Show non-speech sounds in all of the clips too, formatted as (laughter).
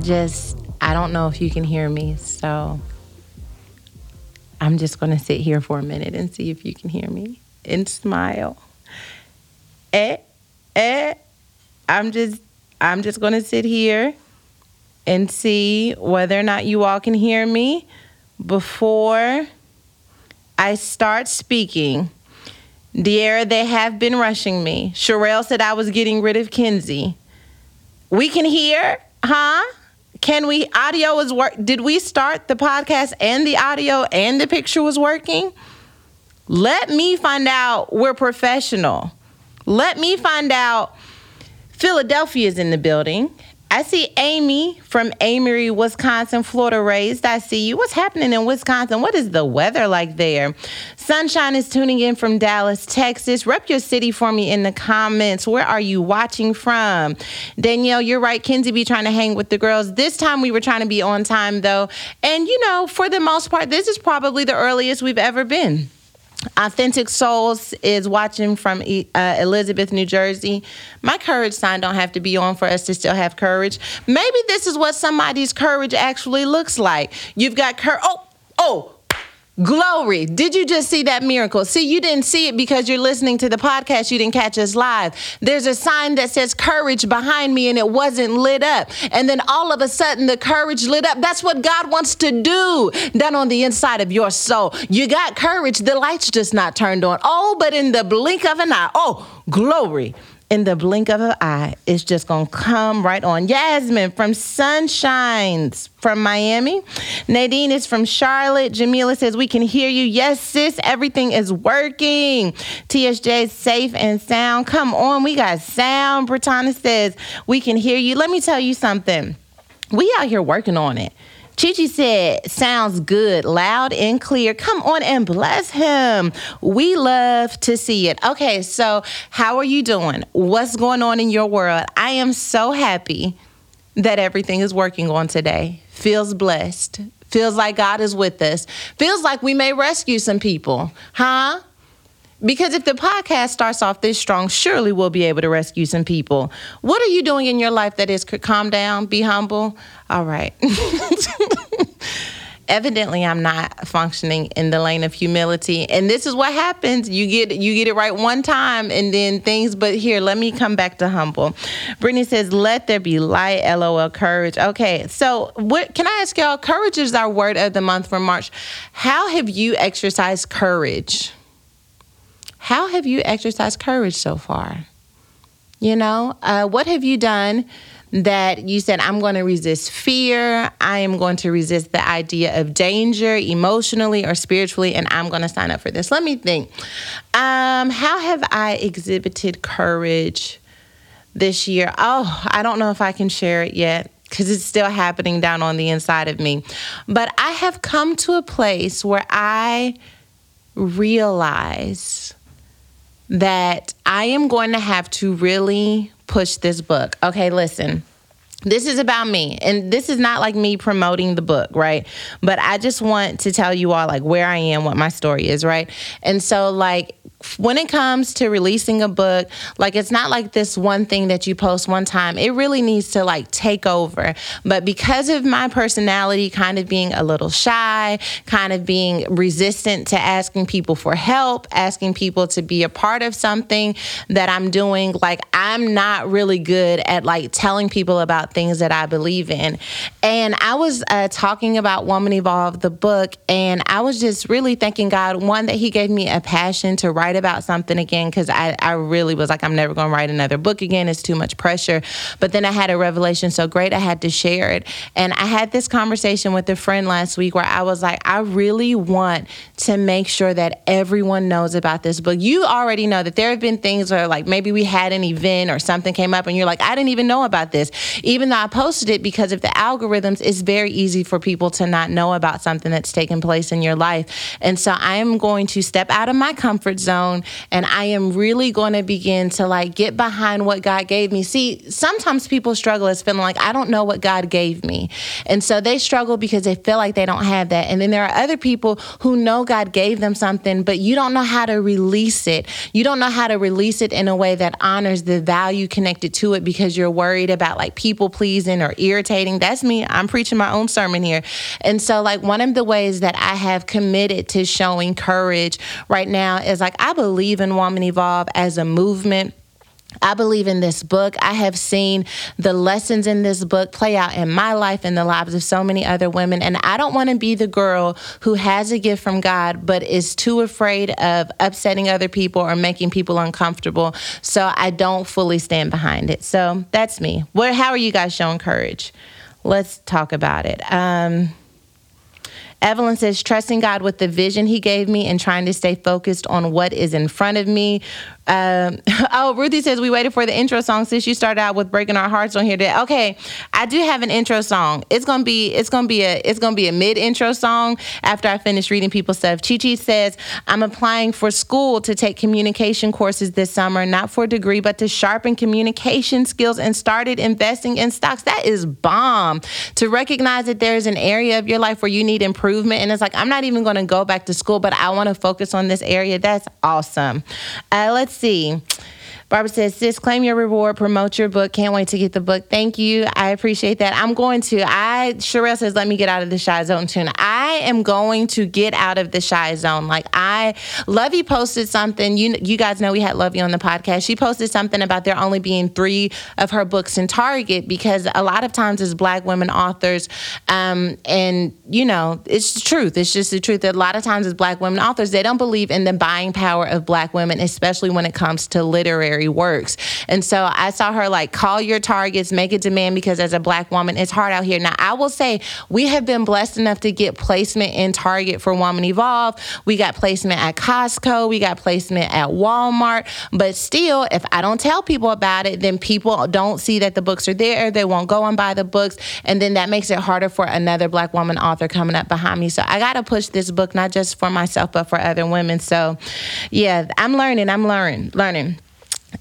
I just, I don't know if you can hear me, so I'm just going to sit here for a minute and see if you can hear me and smile. Eh, eh. I'm just, I'm just going to sit here and see whether or not you all can hear me before I start speaking. De'Ara, they have been rushing me. Sherelle said I was getting rid of Kinsey. We can hear, huh? Can we? Audio was work. Did we start the podcast and the audio and the picture was working? Let me find out we're professional. Let me find out Philadelphia is in the building. I see Amy from Amory, Wisconsin, Florida raised. I see you. What's happening in Wisconsin? What is the weather like there? Sunshine is tuning in from Dallas, Texas. Rep your city for me in the comments. Where are you watching from? Danielle, you're right. Kinsey be trying to hang with the girls. This time we were trying to be on time though. And you know, for the most part, this is probably the earliest we've ever been. Authentic Souls is watching from uh, Elizabeth, New Jersey. My courage sign don't have to be on for us to still have courage. Maybe this is what somebody's courage actually looks like. You've got courage. Oh, oh, Glory. Did you just see that miracle? See, you didn't see it because you're listening to the podcast. You didn't catch us live. There's a sign that says courage behind me and it wasn't lit up. And then all of a sudden the courage lit up. That's what God wants to do down on the inside of your soul. You got courage. The light's just not turned on. Oh, but in the blink of an eye. Oh, glory in the blink of an eye, it's just gonna come right on. Yasmin from Sunshines from Miami. Nadine is from Charlotte. Jamila says, We can hear you. Yes, sis, everything is working. TSJ safe and sound. Come on, we got sound. Britannia says, We can hear you. Let me tell you something. We out here working on it. Chichi said, sounds good, loud and clear. Come on and bless him. We love to see it. Okay, so how are you doing? What's going on in your world? I am so happy that everything is working on today. Feels blessed. Feels like God is with us. Feels like we may rescue some people, huh? Because if the podcast starts off this strong, surely we'll be able to rescue some people. What are you doing in your life that is calm down, be humble? All right. (laughs) Evidently, I'm not functioning in the lane of humility, and this is what happens. You get you get it right one time, and then things. But here, let me come back to humble. Brittany says, "Let there be light." LOL. Courage. Okay, so what can I ask y'all? Courage is our word of the month for March. How have you exercised courage? How have you exercised courage so far? You know, uh, what have you done that you said, I'm going to resist fear, I am going to resist the idea of danger emotionally or spiritually, and I'm going to sign up for this? Let me think. Um, how have I exhibited courage this year? Oh, I don't know if I can share it yet because it's still happening down on the inside of me. But I have come to a place where I realize that I am going to have to really push this book. Okay, listen. This is about me, and this is not like me promoting the book, right? But I just want to tell you all like where I am, what my story is, right? And so, like, when it comes to releasing a book, like it's not like this one thing that you post one time. It really needs to like take over. But because of my personality kind of being a little shy, kind of being resistant to asking people for help, asking people to be a part of something that I'm doing, like I'm not really good at like telling people about things that I believe in. And I was uh, talking about Woman Evolve, the book, and I was just really thanking God, one, that He gave me a passion to write write about something again because I, I really was like, I'm never going to write another book again. It's too much pressure. But then I had a revelation so great, I had to share it. And I had this conversation with a friend last week where I was like, I really want to make sure that everyone knows about this book. You already know that there have been things where, like, maybe we had an event or something came up and you're like, I didn't even know about this. Even though I posted it because of the algorithms, it's very easy for people to not know about something that's taken place in your life. And so I am going to step out of my comfort zone and I am really going to begin to like get behind what God gave me. See, sometimes people struggle as feeling like I don't know what God gave me. And so they struggle because they feel like they don't have that. And then there are other people who know God gave them something, but you don't know how to release it. You don't know how to release it in a way that honors the value connected to it because you're worried about like people pleasing or irritating. That's me. I'm preaching my own sermon here. And so, like, one of the ways that I have committed to showing courage right now is like, I believe in Woman Evolve as a movement. I believe in this book. I have seen the lessons in this book play out in my life and the lives of so many other women. And I don't want to be the girl who has a gift from God, but is too afraid of upsetting other people or making people uncomfortable. So I don't fully stand behind it. So that's me. What, how are you guys showing courage? Let's talk about it. Um, Evelyn says, trusting God with the vision He gave me and trying to stay focused on what is in front of me. Um, (laughs) oh, Ruthie says, we waited for the intro song since you started out with breaking our hearts on here. Today. Okay, I do have an intro song. It's gonna be it's gonna be a it's gonna be a mid intro song after I finish reading people's stuff. Chi Chi says, I'm applying for school to take communication courses this summer, not for a degree, but to sharpen communication skills and started investing in stocks. That is bomb. To recognize that there's an area of your life where you need improvement, and it's like I'm not even gonna go back to school, but I want to focus on this area. That's awesome. Uh, let's see. Barbara says, sis, claim your reward, promote your book. Can't wait to get the book. Thank you. I appreciate that. I'm going to. I Sherelle says, let me get out of the shy zone soon. I am going to get out of the shy zone. Like I Lovey posted something. You you guys know we had Lovey on the podcast. She posted something about there only being three of her books in Target because a lot of times as black women authors, um, and you know, it's the truth. It's just the truth that a lot of times as black women authors, they don't believe in the buying power of black women, especially when it comes to literary works. And so I saw her like call your targets, make a demand because as a black woman, it's hard out here. Now, I will say we have been blessed enough to get placement in Target for Woman Evolve. We got placement at Costco, we got placement at Walmart. But still, if I don't tell people about it, then people don't see that the books are there. They won't go and buy the books. And then that makes it harder for another black woman author coming up behind me. So I got to push this book, not just for myself, but for other women. So yeah, I'm learning. I'm learning, learning.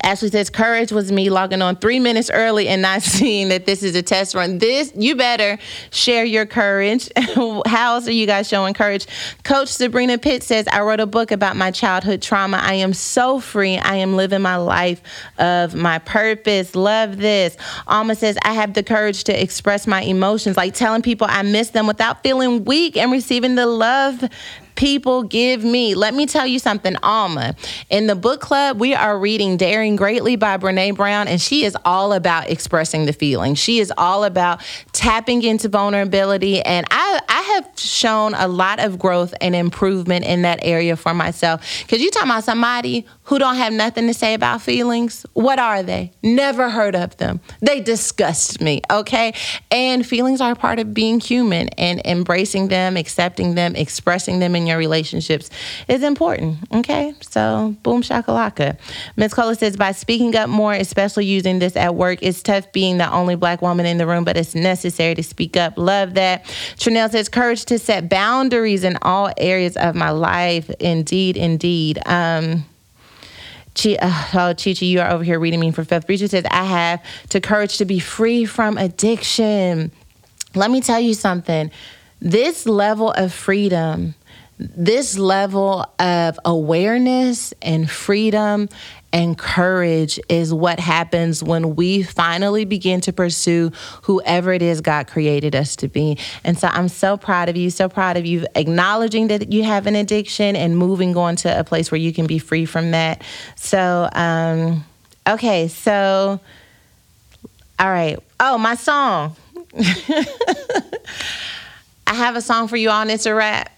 Ashley says, courage was me logging on three minutes early and not (laughs) seeing that this is a test run. This, you better share your courage. (laughs) How else are you guys showing courage? Coach Sabrina Pitt says, I wrote a book about my childhood trauma. I am so free. I am living my life of my purpose. Love this. Alma says, I have the courage to express my emotions, like telling people I miss them without feeling weak and receiving the love people give me. Let me tell you something, Alma. In the book club, we are reading Daring Greatly by Brene Brown, and she is all about expressing the feeling. She is all about tapping into vulnerability. And I, I have shown a lot of growth and improvement in that area for myself. Because you talking about somebody who don't have nothing to say about feelings. What are they? Never heard of them. They disgust me, okay? And feelings are part of being human and embracing them, accepting them, expressing them in your relationships is important, okay? So, boom shakalaka. Ms. Cola says, by speaking up more, especially using this at work, it's tough being the only black woman in the room, but it's necessary to speak up. Love that. Trinell says, courage to set boundaries in all areas of my life. Indeed, indeed. Um, Chi, uh, oh, Chichi, you are over here reading me for fifth. Bridget says, I have to courage to be free from addiction. Let me tell you something. This level of freedom, this level of awareness and freedom and courage is what happens when we finally begin to pursue whoever it is God created us to be. And so I'm so proud of you, so proud of you acknowledging that you have an addiction and moving on to a place where you can be free from that. So, um, okay, so, all right. Oh, my song. (laughs) I have a song for you all, and it's a rap.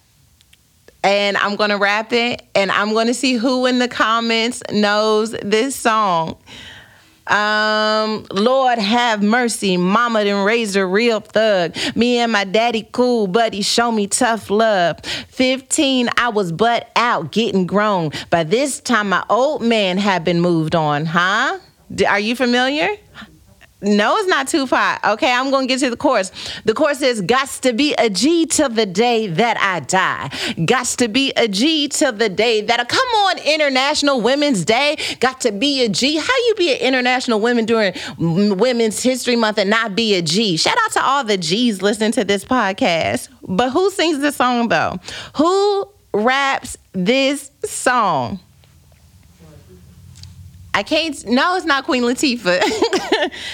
And I'm gonna rap it, and I'm gonna see who in the comments knows this song. Um, Lord have mercy, mama done raised a real thug. Me and my daddy cool, he show me tough love. 15, I was butt out, getting grown. By this time, my old man had been moved on, huh? Are you familiar? No, it's not Tupac. Okay, I'm gonna get to the chorus. The chorus says, "Gots to be a G till the day that I die. Gots to be a G till the day that I come on International Women's Day. Got to be a G. How you be an International Women during Women's History Month and not be a G? Shout out to all the G's listening to this podcast. But who sings this song though? Who raps this song? I can't. No, it's not Queen Latifah.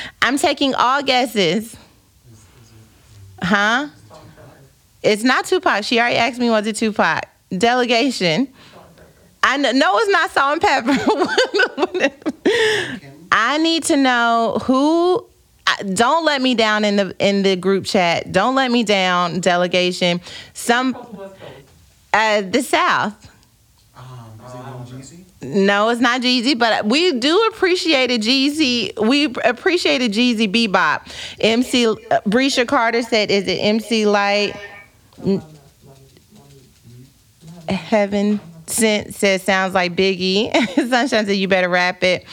(laughs) I'm taking all guesses. Huh? It's not Tupac. She already asked me was it Tupac. Delegation. I know. No, it's not Salt-N-Pepa. (laughs) I need to know who. Don't let me down in the in the group chat. Don't let me down. Delegation. Some. Uh, the South. Um, is it Young Jeezy? No, it's not Jeezy, but we do appreciate a Jeezy. We appreciate a Jeezy bebop. MC uh, Brescia Carter said, "Is it MC Lyte?" Heaven sent says sounds like Biggie. (laughs) Sunshine said, "You better rap it."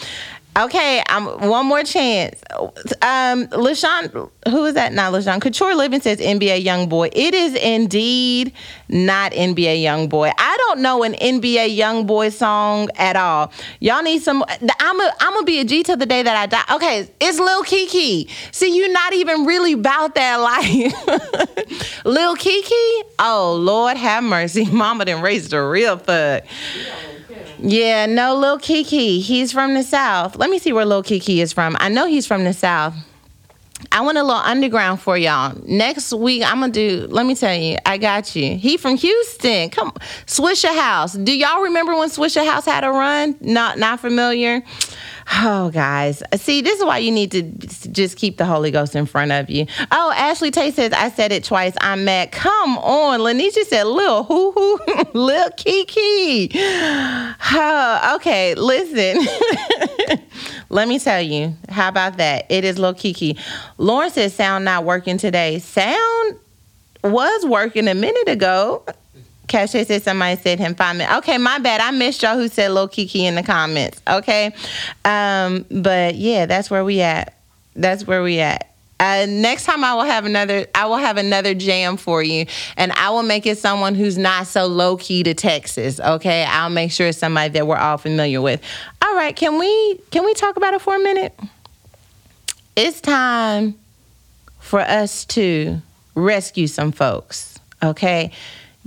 Okay, um, one more chance. Um, LaShawn, who is that? Not LaShawn. Couture Living says NBA Young Boy. It is indeed not NBA Young Boy. I don't know an NBA Young Boy song at all. Y'all need some. I'm a, I'm gonna be a G till the day that I die. Okay, it's Lil Keke. See, you're not even really about that life. (laughs) Lil Keke. Oh Lord, have mercy. (laughs) Mama done raised a real thug. Yeah, no, Lil Keke. He's from the South. Let me see where Lil Keke is from. I know he's from the South. I want a little underground for y'all. Next week, I'm gonna do. Let me tell you, I got you. He from Houston. Come, Swishahouse. Do y'all remember when Swishahouse had a run? Not, not familiar. Oh, guys. See, this is why you need to just keep the Holy Ghost in front of you. Oh, Ashley Tay says, I said it twice. I'm mad. Come on. Lanisha said, Lil hoo hoo, (laughs) Lil Keke. Oh, okay, listen. (laughs) Let me tell you. How about that? It is Lil Keke. Lauren says, sound not working today. Sound was working a minute ago. Cache said somebody said him five minutes. Okay, my bad. I missed y'all who said Lil Keke in the comments. Okay. Um, but yeah, that's where we at. That's where we at. Uh, next time I will have another I will have another jam for you and I will make it someone who's not so low key to Texas, okay? I'll make sure it's somebody that we're all familiar with. All right, can we can we talk about it for a minute? It's time for us to rescue some folks, okay?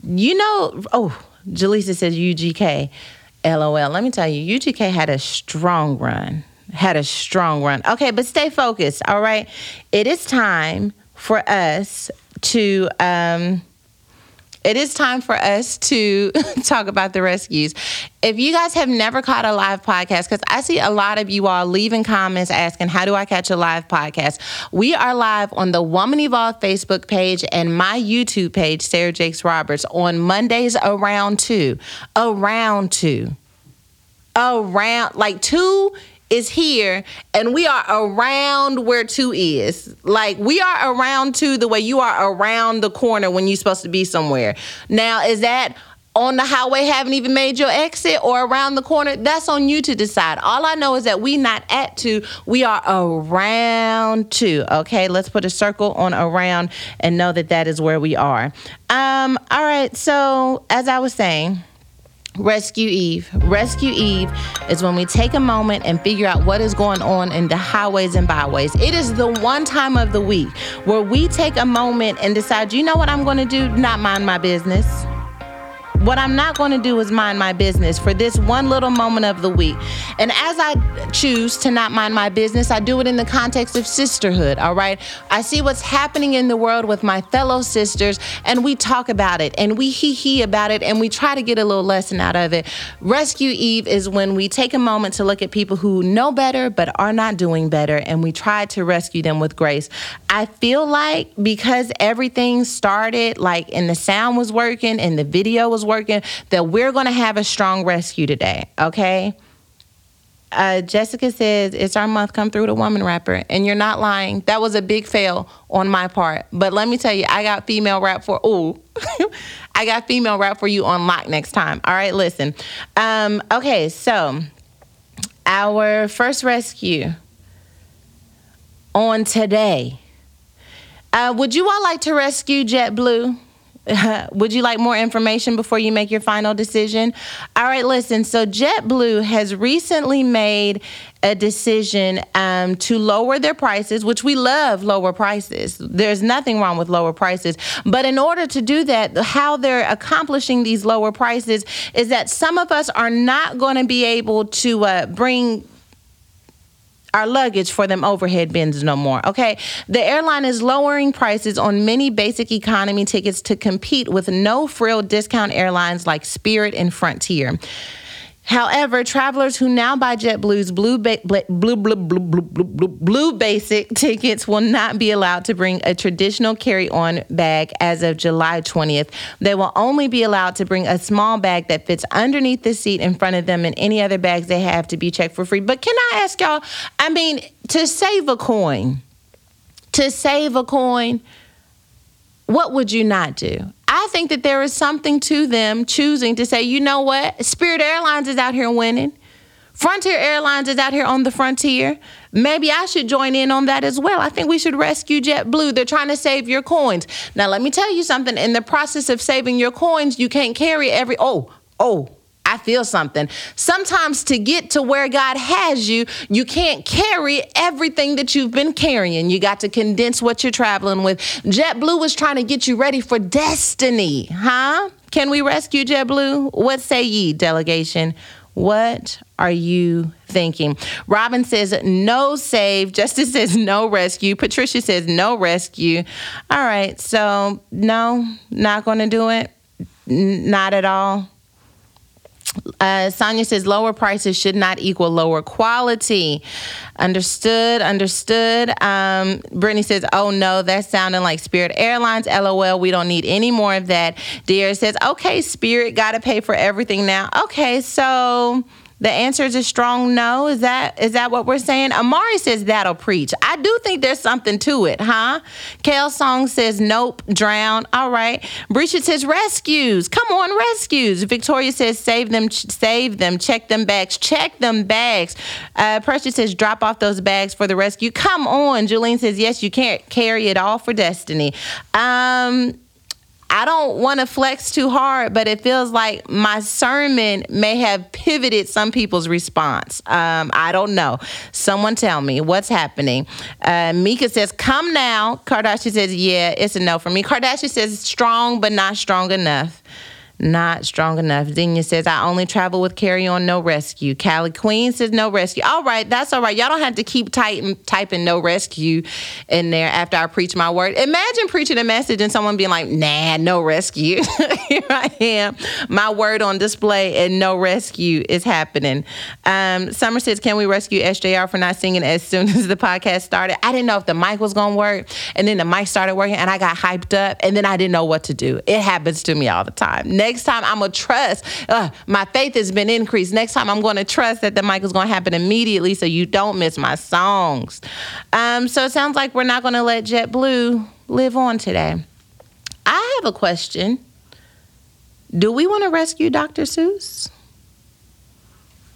You know, oh, Jaleesa says UGK. LOL. Let me tell you, UGK had a strong run. Had a strong run. Okay, but stay focused, all right? It is time for us to um it is time for us to (laughs) talk about the rescues. If you guys have never caught a live podcast, because I see a lot of you all leaving comments asking, How do I catch a live podcast? We are live on the Woman Evolve Facebook page and my YouTube page, Sarah Jakes Roberts, on Mondays around two. Around two. Around, like two is here and we are around where two is. Like we are around two the way you are around the corner when you're supposed to be somewhere. Now, is that on the highway haven't even made your exit or around the corner? That's on you to decide. All I know is that we not at two, we are around two. Okay, let's put a circle on around and know that that is where we are. Um, all right, so as I was saying, Rescue Eve. Rescue Eve is when we take a moment and figure out what is going on in the highways and byways. It is the one time of the week where we take a moment and decide, you know what I'm going to do? Not mind my business. What I'm not going to do is mind my business for this one little moment of the week. And as I choose to not mind my business, I do it in the context of sisterhood, all right? I see what's happening in the world with my fellow sisters, and we talk about it, and we hee hee about it, and we try to get a little lesson out of it. Rescue Eve is when we take a moment to look at people who know better but are not doing better, and we try to rescue them with grace. I feel like because everything started, like, and the sound was working, and the video was working, working, that we're going to have a strong rescue today, okay? Uh, Jessica says it's our month. Come through the woman rapper, and you're not lying. That was a big fail on my part, but let me tell you, I got female rap for. Ooh, (laughs) I got female rap for you on lock next time. All right, listen. Um, okay, so our first rescue on today. Uh, would you all like to rescue JetBlue? (laughs) Would you like more information before you make your final decision? All right, listen. So, JetBlue has recently made a decision um, to lower their prices, which we love lower prices. There's nothing wrong with lower prices. But in order to do that, how they're accomplishing these lower prices is that some of us are not going to be able to uh, bring our luggage for them overhead bins no more. Okay. The airline is lowering prices on many basic economy tickets to compete with no frill discount airlines like Spirit and Frontier. However, travelers who now buy JetBlue's blue, ba- blue, blue, blue, blue, blue, blue, blue basic (laughs) tickets will not be allowed to bring a traditional carry-on bag as of July 20th. They will only be allowed to bring a small bag that fits underneath the seat in front of them, and any other bags they have to be checked for free. But can I ask y'all? I mean, to save a coin, to save a coin, what would you not do? I think that there is something to them choosing to say, you know what? Spirit Airlines is out here winning. Frontier Airlines is out here on the frontier. Maybe I should join in on that as well. I think we should rescue JetBlue. They're trying to save your coins. Now, let me tell you something. In the process of saving your coins, you can't carry every, oh, oh, I feel something. Sometimes to get to where God has you, you can't carry everything that you've been carrying. You got to condense what you're traveling with. JetBlue was trying to get you ready for destiny, huh? Can we rescue JetBlue? What say ye, delegation? What are you thinking? Robin says no save. Justice (laughs) says no rescue. Patricia says no rescue. All right, so no, not going to do it. N- not at all. Uh, Sonia says lower prices should not equal lower quality. Understood, understood. Um, Brittany says, oh no, that's sounding like Spirit Airlines. LOL, we don't need any more of that. Dear says, okay, Spirit, got to pay for everything now. Okay, so the answer is a strong no. Is that is that what we're saying? Amari says that'll preach. I do think there's something to it, huh? Kale Song says nope, drown. All right. Brisha says rescues. Come on, rescues. Victoria says save them, save them, check them bags, check them bags. Uh, Precious says drop off those bags for the rescue. Come on. Julian says yes, you can't carry it all for destiny. Um, I don't want to flex too hard, but it feels like my sermon may have pivoted some people's response. Um, I don't know. Someone tell me what's happening. Uh, Mika says, Come now. Kardashian says, Yeah, it's a no for me. Kardashian says, Strong, but not strong enough. Not strong enough. Zenia says, I only travel with carry on, no rescue. Callie Queen says, no rescue. All right, that's all right. Y'all don't have to keep typing, typing no rescue in there after I preach my word. Imagine preaching a message and someone being like, nah, no rescue. (laughs) Here I am, my word on display, and no rescue is happening. Um, Summer says, Can we rescue SJR for not singing as soon (laughs) as the podcast started? I didn't know if the mic was going to work, and then the mic started working, and I got hyped up, and then I didn't know what to do. It happens to me all the time next time I'm gonna trust. Uh, my faith has been increased. Next time I'm gonna trust that the mic is gonna happen immediately, so you don't miss my songs. Um, so it sounds like we're not gonna let JetBlue live on today. I have a question. Do we want to rescue Dr. Seuss?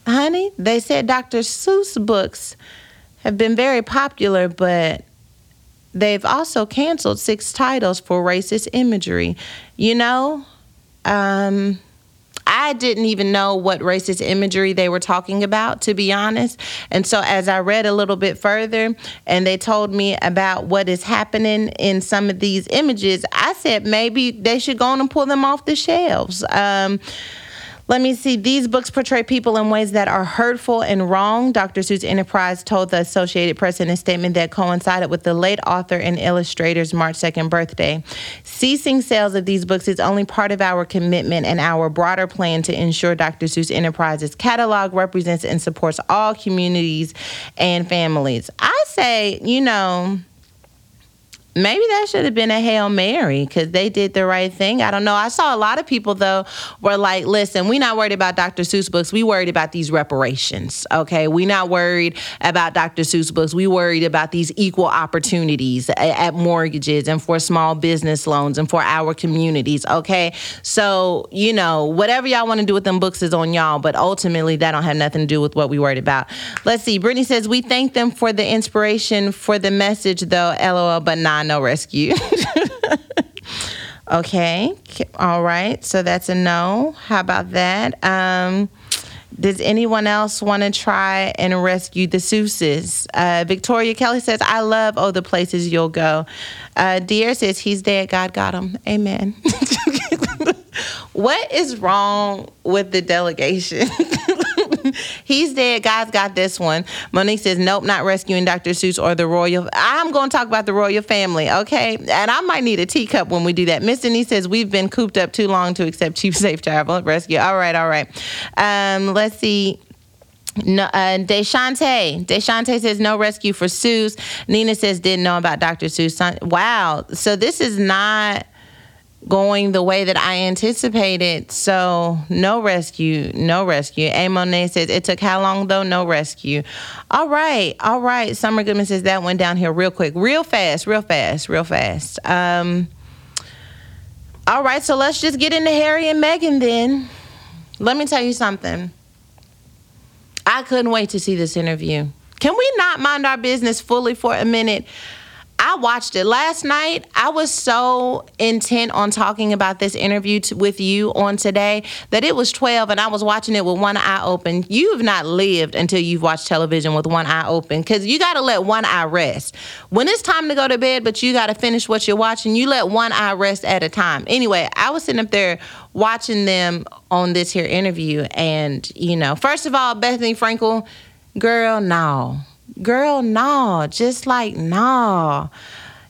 Honey, they said Dr. Seuss books have been very popular, but they've also canceled six titles for racist imagery. You know, um, I didn't even know what racist imagery they were talking about, to be honest. And so, as I read a little bit further and they told me about what is happening in some of these images, I said maybe they should go on and pull them off the shelves. Um, let me see. These books portray people in ways that are hurtful and wrong. Dr. Seuss Enterprise told the Associated Press in a statement that coincided with the late author and illustrator's March 2nd birthday. Ceasing sales of these books is only part of our commitment and our broader plan to ensure Dr. Seuss Enterprises catalog represents and supports all communities and families. I say, you know, maybe that should have been a hail mary because they did the right thing. I don't know. I saw a lot of people though were like listen we're not worried about dr seuss books. We worried about these reparations okay? We not worried about dr seuss books. We worried about these equal opportunities at, mortgages and for small business loans and for our communities okay? So you know whatever y'all want to do with them books is on y'all but ultimately that don't have nothing to do with what we worried about. Let's see. Brittany says we thank them for the inspiration for the message though lol but no rescue. (laughs) okay. All right. So that's a no. How about that? Um, does anyone else want to try and rescue the Seuses? Uh, Victoria Kelly says, I love Oh, the Places You'll Go. Uh, Dear says, He's dead. God got him. Amen. (laughs) what is wrong with the delegation? (laughs) He's dead. God's got this one. Monique says, Nope, not rescuing Dr. Seuss or the royal. I'm going to talk about the royal family, okay? And I might need a teacup when we do that. Miss Denise says, We've been cooped up too long to accept cheap, safe travel rescue. All right, all right. Um, let's see. No, uh, Deshante. Deshante says no rescue for Seuss. Nina says didn't know about Dr. Seuss. Wow. So this is not going the way that I anticipated. So no rescue, no rescue. A Monet says it took how long though? No rescue. All right, all right. Summer Goodman says that went down here real quick, real fast, real fast, real fast. Um. All right, so let's just get into Harry and Meghan then. Let me tell you something. I couldn't wait to see this interview. Can we not mind our business fully for a minute? I watched it last night. I was so intent on talking about this interview with you on today that it was 12 and I was watching it with one eye open. You've not lived until you've watched television with one eye open because you got to let one eye rest. When it's time to go to bed, but you got to finish what you're watching, you let one eye rest at a time. Anyway, I was sitting up there watching them on this here interview. And, you know, first of all, Bethenny Frankel, girl, no Girl, no, just like no.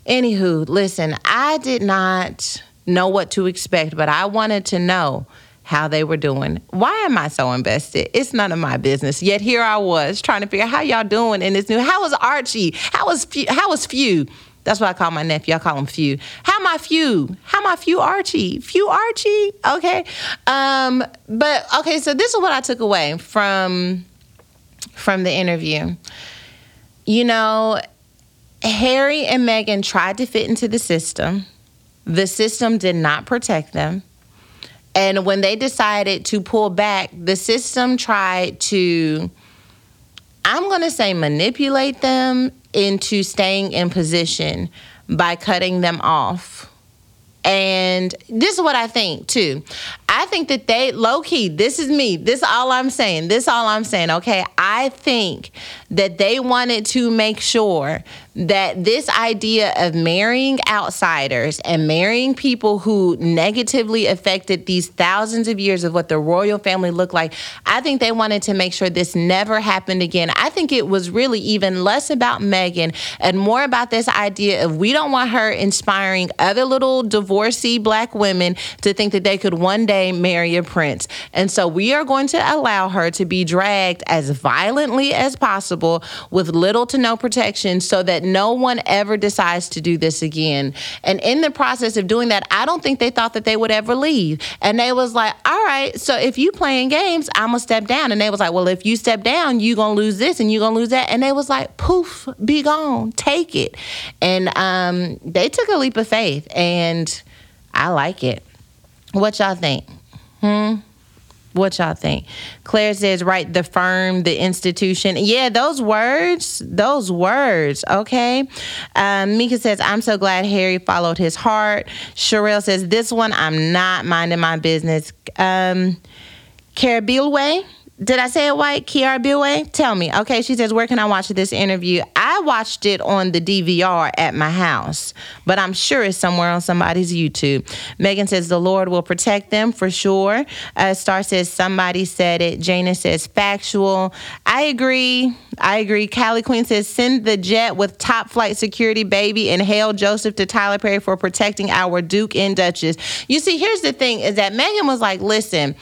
Anywho, listen, I did not know what to expect, but I wanted to know how they were doing. Why am I so invested? It's none of my business. Yet here I was trying to figure out how y'all doing in this new. How was Archie? How was Few? How was Few? That's what I call my nephew. I call him Few. How my Few? How my Few Archie? Few Archie? Okay. Um, but okay, so this is what I took away from from the interview. You know, Harry and Meghan tried to fit into the system. The system did not protect them. And when they decided to pull back, the system tried to, I'm going to say, manipulate them into staying in position by cutting them off. And this is what I think too. I think that they low key, this is me. This is all I'm saying. This is all I'm saying. Okay. I think that they wanted to make sure that this idea of marrying outsiders and marrying people who negatively affected these thousands of years of what the royal family looked like, I think they wanted to make sure this never happened again. I think it was really even less about Meghan and more about this idea of we don't want her inspiring other little divorcee black women to think that they could one day marry a prince. And so we are going to allow her to be dragged as violently as possible with little to no protection so that no one ever decides to do this again. And in the process of doing that, I don't think they thought that they would ever leave. And they was like, all right, so if you playing games, I'm gonna step down. And they was like, well, if you step down, you gonna lose this and you gonna lose that. And they was like, poof, be gone, take it. And um, they took a leap of faith, and I like it. What y'all think? Hmm. What y'all think? Claire says, right, the firm, the institution. Yeah, those words, those words, okay? Um, Mika says, I'm so glad Harry followed his heart. Sherelle says, this one, I'm not minding my business. Um, Carabilway, did I say it right? Kiara Bilway? Tell me. Okay, she says, Where can I watch this interview? I watched it on the DVR at my house, but I'm sure it's somewhere on somebody's YouTube. Megan says, The Lord will protect them for sure. Uh, Star says, Somebody said it. Jana says, Factual. I agree. I agree. Callie Queen says, Send the jet with top flight security, baby, and hail Joseph to Tyler Perry for protecting our Duke and Duchess. You see, here's the thing is that Meghan was like, Listen,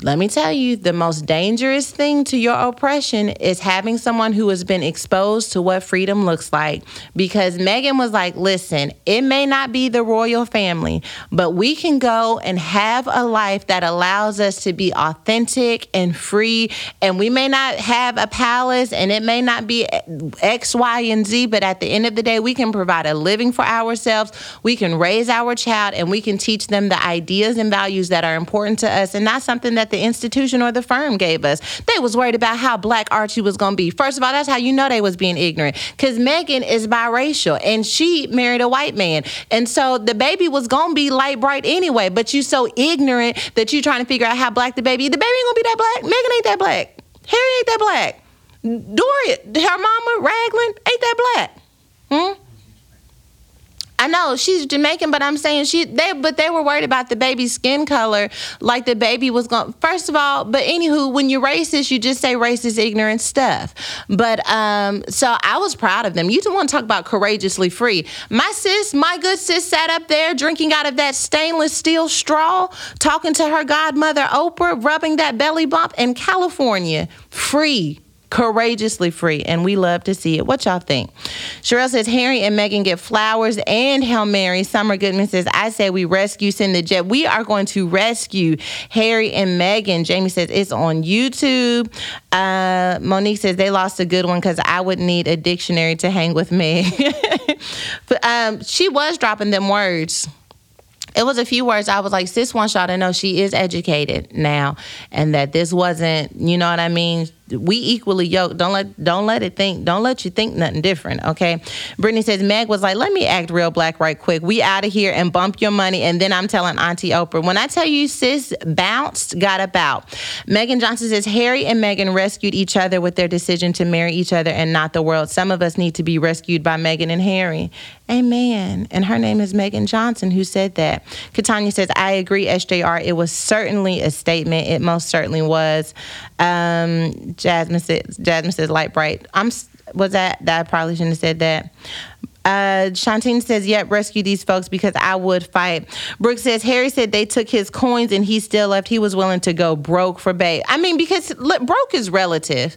let me tell you, the most dangerous thing to your oppression is having someone who has been exposed to what freedom looks like. Because Meghan was like, listen, it may not be the royal family, but we can go and have a life that allows us to be authentic and free. And we may not have a palace and it may not be X, Y, and Z, but at the end of the day, we can provide a living for ourselves. We can raise our child and we can teach them the ideas and values that are important to us and not something that the institution or the firm gave us. They was worried about how black Archie was to be. First of all, that's how you know they was being ignorant because Meghan is biracial and she married a white man. And so the baby was to be light bright anyway, but you so ignorant that you trying to figure out how black the baby, the baby ain't to be that black. Meghan ain't that black. Harry ain't that black. Doria, her mama, Ragland, ain't that black. Hmm? I know she's Jamaican, but I'm saying she they but they were worried about the baby's skin color, like the baby was going. First of all, but anywho, when you're racist, you just say racist, ignorant stuff. But um, so I was proud of them. You don't want to talk about courageously free. My sis, my good sis, sat up there drinking out of that stainless steel straw, talking to her godmother Oprah, rubbing that belly bump in California, free courageously free, and we love to see it. What y'all think? Sherelle says Harry and Meghan get flowers and Hail Mary. Summer Goodman says, I say we rescue Send the Jet. We are going to rescue Harry and Meghan. Jamie says it's on YouTube. Uh, Monique says they lost a good one because I would need a dictionary to hang with me. (laughs) but um, she was dropping them words it was a few words I was like, sis wants y'all to know she is educated now and that this wasn't, you know what I mean? We equally yoked. Don't let don't let it think. Don't let you think nothing different. Okay. Brittany says Meg was like, let me act real black right quick. We out of here and bump your money. And then I'm telling Auntie Oprah. When I tell you, sis bounced, got about. Megan Johnson says Harry and Meghan rescued each other with their decision to marry each other and not the world. Some of us need to be rescued by Meghan and Harry. Amen. And her name is Megan Johnson who said that. Katanya says, I agree, SJR. It was certainly a statement. It most certainly was. Um, Jasmine says, Jasmine says, light bright. I'm was that that I probably shouldn't have said that. Uh, Shantine says, "Yep, rescue these folks because I would fight." Brooke says, "Harry said they took his coins and he still left. He was willing to go broke for Bay. I mean, because look, broke is relative.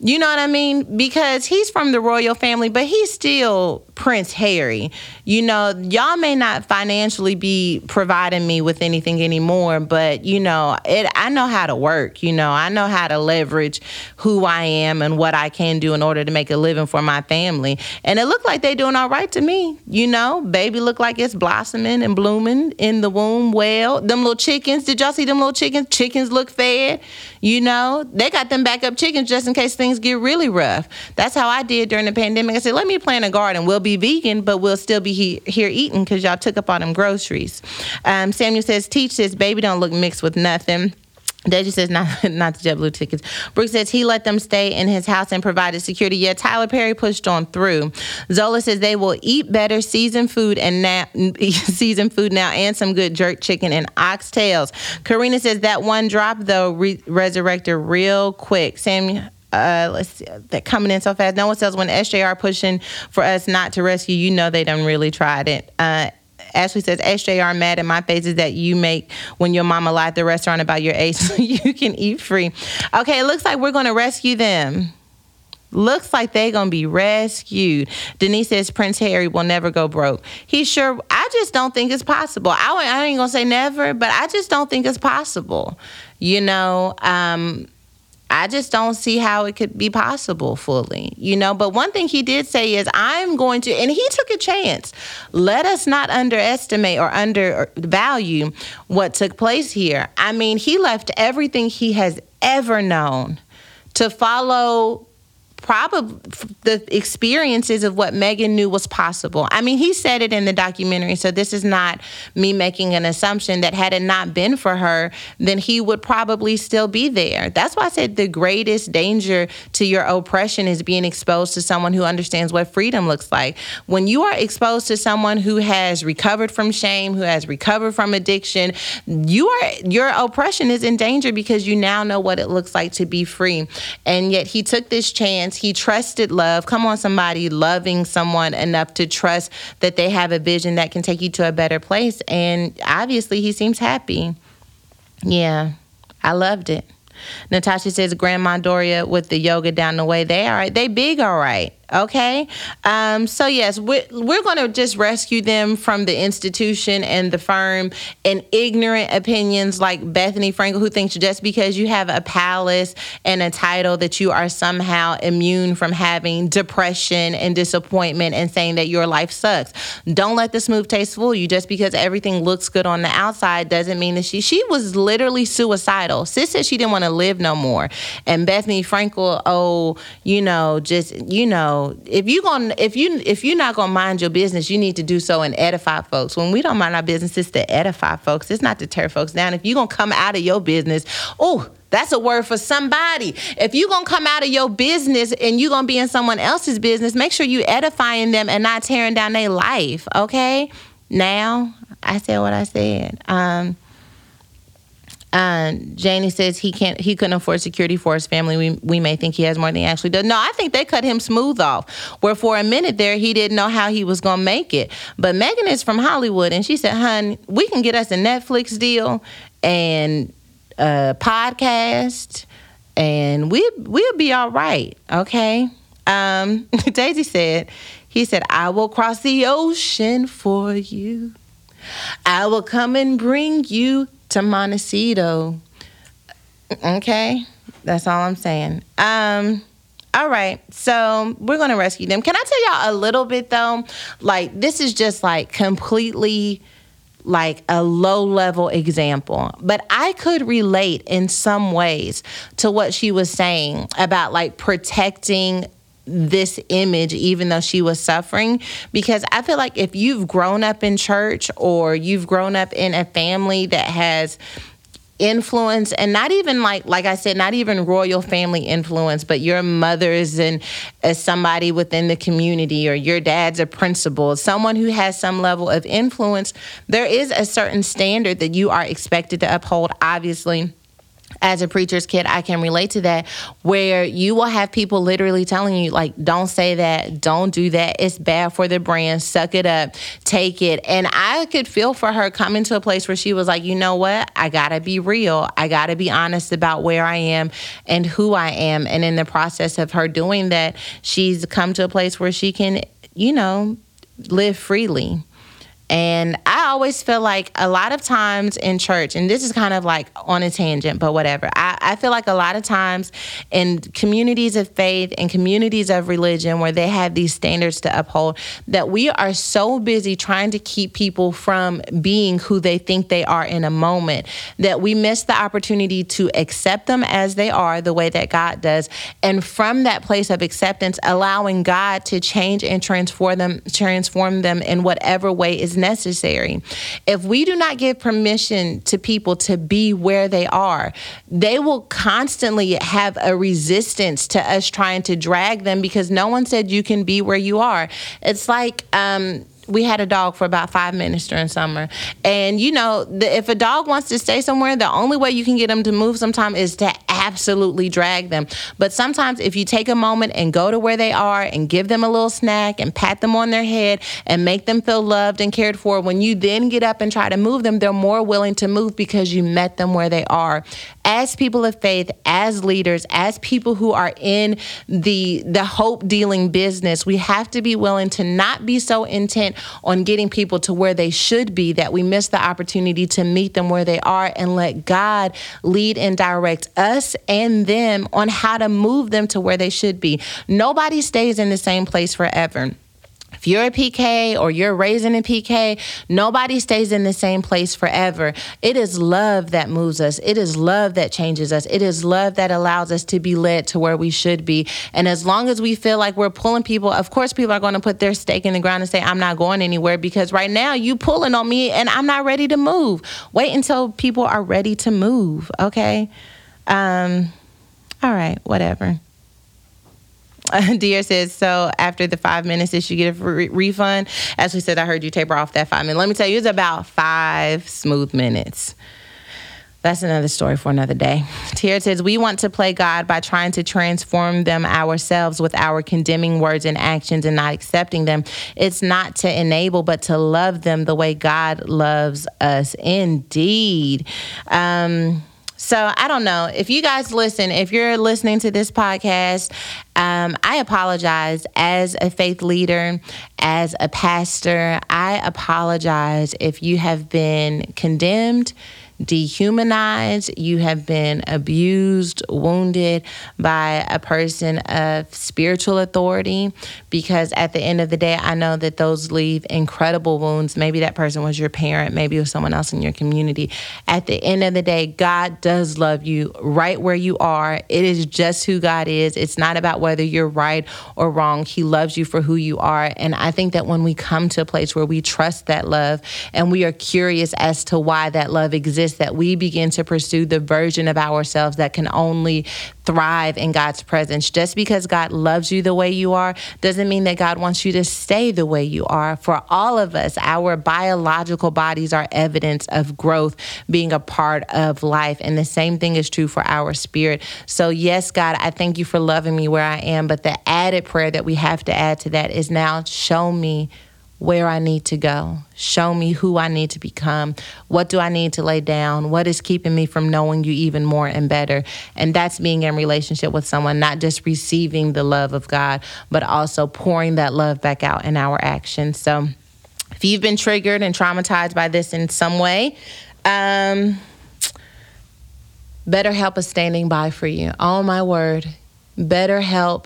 You know what I mean? Because he's from the royal family, but he's still Prince Harry. You know, y'all may not financially be providing me with anything anymore, but you know, it I know how to work, you know. I know how to leverage who I am and what I can do in order to make a living for my family. And it looked like they doing all right to me. You know, baby look like it's blossoming and blooming in the womb well. Them little chickens, did y'all see them little chickens? Chickens look fed. You know, they got them backup chickens just in case things get really rough. That's how I did during the pandemic. I said, let me plant a garden. We'll be vegan, but we'll still be he- here eating because y'all took up all them groceries. Um, Samuel says, teach this baby don't look mixed with nothing. Deji says not (laughs) not the JetBlue tickets. Brooke says he let them stay in his house and provided security. Yet Tyler Perry pushed on through. Zola says they will eat better seasoned food and now (laughs) seasoned food now and some good jerk chicken and oxtails. Karina says that one drop though re- resurrected real quick. Sam. Uh, let's see, they're coming in so fast. No one says when SJR pushing for us not to rescue, you know they done really tried it. Uh, Ashley says, SJR mad at my faces that you make when your mama lied at the restaurant about your age (laughs) so you can eat free. Okay, it looks like we're going to rescue them. Looks like they're going to be rescued. Denise says Prince Harry will never go broke. He sure, I just don't think it's possible. I, I ain't to say never, but I just don't think it's possible. You know, um, I just don't see how it could be possible fully, you know. But one thing he did say is, I'm going to, and he took a chance. Let us not underestimate or undervalue what took place here. I mean, he left everything he has ever known to follow probably the experiences of what Meghan knew was possible. I mean, he said it in the documentary, so this is not me making an assumption that had it not been for her, then he would probably still be there. That's why I said the greatest danger to your oppression is being exposed to someone who understands what freedom looks like. When you are exposed to someone who has recovered from shame, who has recovered from addiction, you are your oppression is in danger because you now know what it looks like to be free. And yet he took this chance he trusted love. Come on, somebody loving someone enough to trust that they have a vision that can take you to a better place. And obviously, he seems happy. Yeah. I loved it. Natasha says Grandma Doria with the yoga down the way. They all right. They big all right. Okay. Um, so yes, we're, we're going to just rescue them from the institution and the firm and ignorant opinions like Bethenny Frankel, who thinks just because you have a palace and a title that you are somehow immune from having depression and disappointment and saying that your life sucks. Don't let this move taste fool you. Just because everything looks good on the outside doesn't mean that she she was literally suicidal. Sis said she didn't want to live no more. And Bethenny Frankel, oh, you know, just you know if you going if you if you're not gonna mind your business, you need to do so and edify folks. When we don't mind our business, it's to edify folks. It's not to tear folks down. If you're gonna come out of your business, oh, that's a word for somebody. If you're gonna come out of your business and you're gonna be in someone else's business, make sure you edifying them and not tearing down their life. Okay. Now I said what I said. Um, uh, Janie says he can't. He couldn't afford security for his family. We we may think he has more than he actually does. No, I think they cut him smooth off. Where for a minute there, he didn't know how he was gonna make it. But Meghan is from Hollywood, and she said, "Hun, we can get us a Netflix deal and a podcast, and we we'll be all right." Okay. Um, (laughs) Daisy said, "He said I will cross the ocean for you." I will come and bring you to Montecito. Okay, that's all I'm saying. Um, all right, so we're gonna rescue them. Can I tell y'all a little bit though? Like this is just like completely like a low level example, but I could relate in some ways to what she was saying about like protecting this image even though she was suffering because I feel like if you've grown up in church or you've grown up in a family that has influence and not even like like I said not even royal family influence but your mother's and as somebody within the community or your dad's a principal someone who has some level of influence there is a certain standard that you are expected to uphold obviously as a preacher's kid, I can relate to that, where you will have people literally telling you, like, don't say that, don't do that, it's bad for the brand, suck it up, take it. And I could feel for her coming to a place where she was like, you know what, I gotta be real, I gotta be honest about where I am and who I am. And in the process of her doing that, she's come to a place where she can, you know, live freely. And I always feel like a lot of times in church, and this is kind of like on a tangent, but whatever. I, I feel like a lot of times in communities of faith and communities of religion where they have these standards to uphold, that we are so busy trying to keep people from being who they think they are in a moment that we miss the opportunity to accept them as they are, the way that God does. And from that place of acceptance, allowing God to change and transform them, transform them in whatever way is necessary. If we do not give permission to people to be where they are, they will constantly have a resistance to us trying to drag them because no one said you can be where you are. It's like, um, we had a dog for about five minutes during summer. And you know, the, if a dog wants to stay somewhere, the only way you can get them to move sometimes is to absolutely drag them. But sometimes if you take a moment and go to where they are and give them a little snack and pat them on their head and make them feel loved and cared for, when you then get up and try to move them, they're more willing to move because you met them where they are. As people of faith, as leaders, as people who are in the the hope dealing business, we have to be willing to not be so intent on getting people to where they should be that we miss the opportunity to meet them where they are and let God lead and direct us and them on how to move them to where they should be. Nobody stays in the same place forever. If you're a PK or you're raising a PK, nobody stays in the same place forever. It is love that moves us. It is love that changes us. It is love that allows us to be led to where we should be. And as long as we feel like we're pulling people, of course, people are going to put their stake in the ground and say, I'm not going anywhere because right now you pulling on me and I'm not ready to move. Wait until people are ready to move, okay? Um, all right, whatever. (laughs) Dear says, so after the five minutes, did she get a re- refund? As we said, I heard you taper off that five minutes. Let me tell you, it's about five smooth minutes. That's another story for another day. Tierra says, We want to play God by trying to transform them ourselves with our condemning words and actions and not accepting them. It's not to enable, but to love them the way God loves us. Indeed. Um, So I don't know if you guys listen. If you're listening to this podcast, um, I apologize as a faith leader, as a pastor. I apologize if you have been condemned dehumanized, you have been abused, wounded by a person of spiritual authority. Because at the end of the day, I know that those leave incredible wounds. Maybe that person was your parent, maybe it was someone else in your community. At the end of the day, God does love you right where you are. It is just who God is. It's not about whether you're right or wrong. He loves you for who you are. And I think that when we come to a place where we trust that love and we are curious as to why that love exists, that we begin to pursue the version of ourselves that can only thrive in God's presence. Just because God loves you the way you are doesn't mean that God wants you to stay the way you are. For all of us, our biological bodies are evidence of growth being a part of life. And the same thing is true for our spirit. So, yes, God, I thank you for loving me where I am. But the added prayer that we have to add to that is now show me where I need to go. Show me who I need to become. What do I need to lay down? What is keeping me from knowing you even more and better? And that's being in relationship with someone, not just receiving the love of God, but also pouring that love back out in our actions. So if you've been triggered and traumatized by this in some way, um, BetterHelp is standing by for you. Oh my word. BetterHelp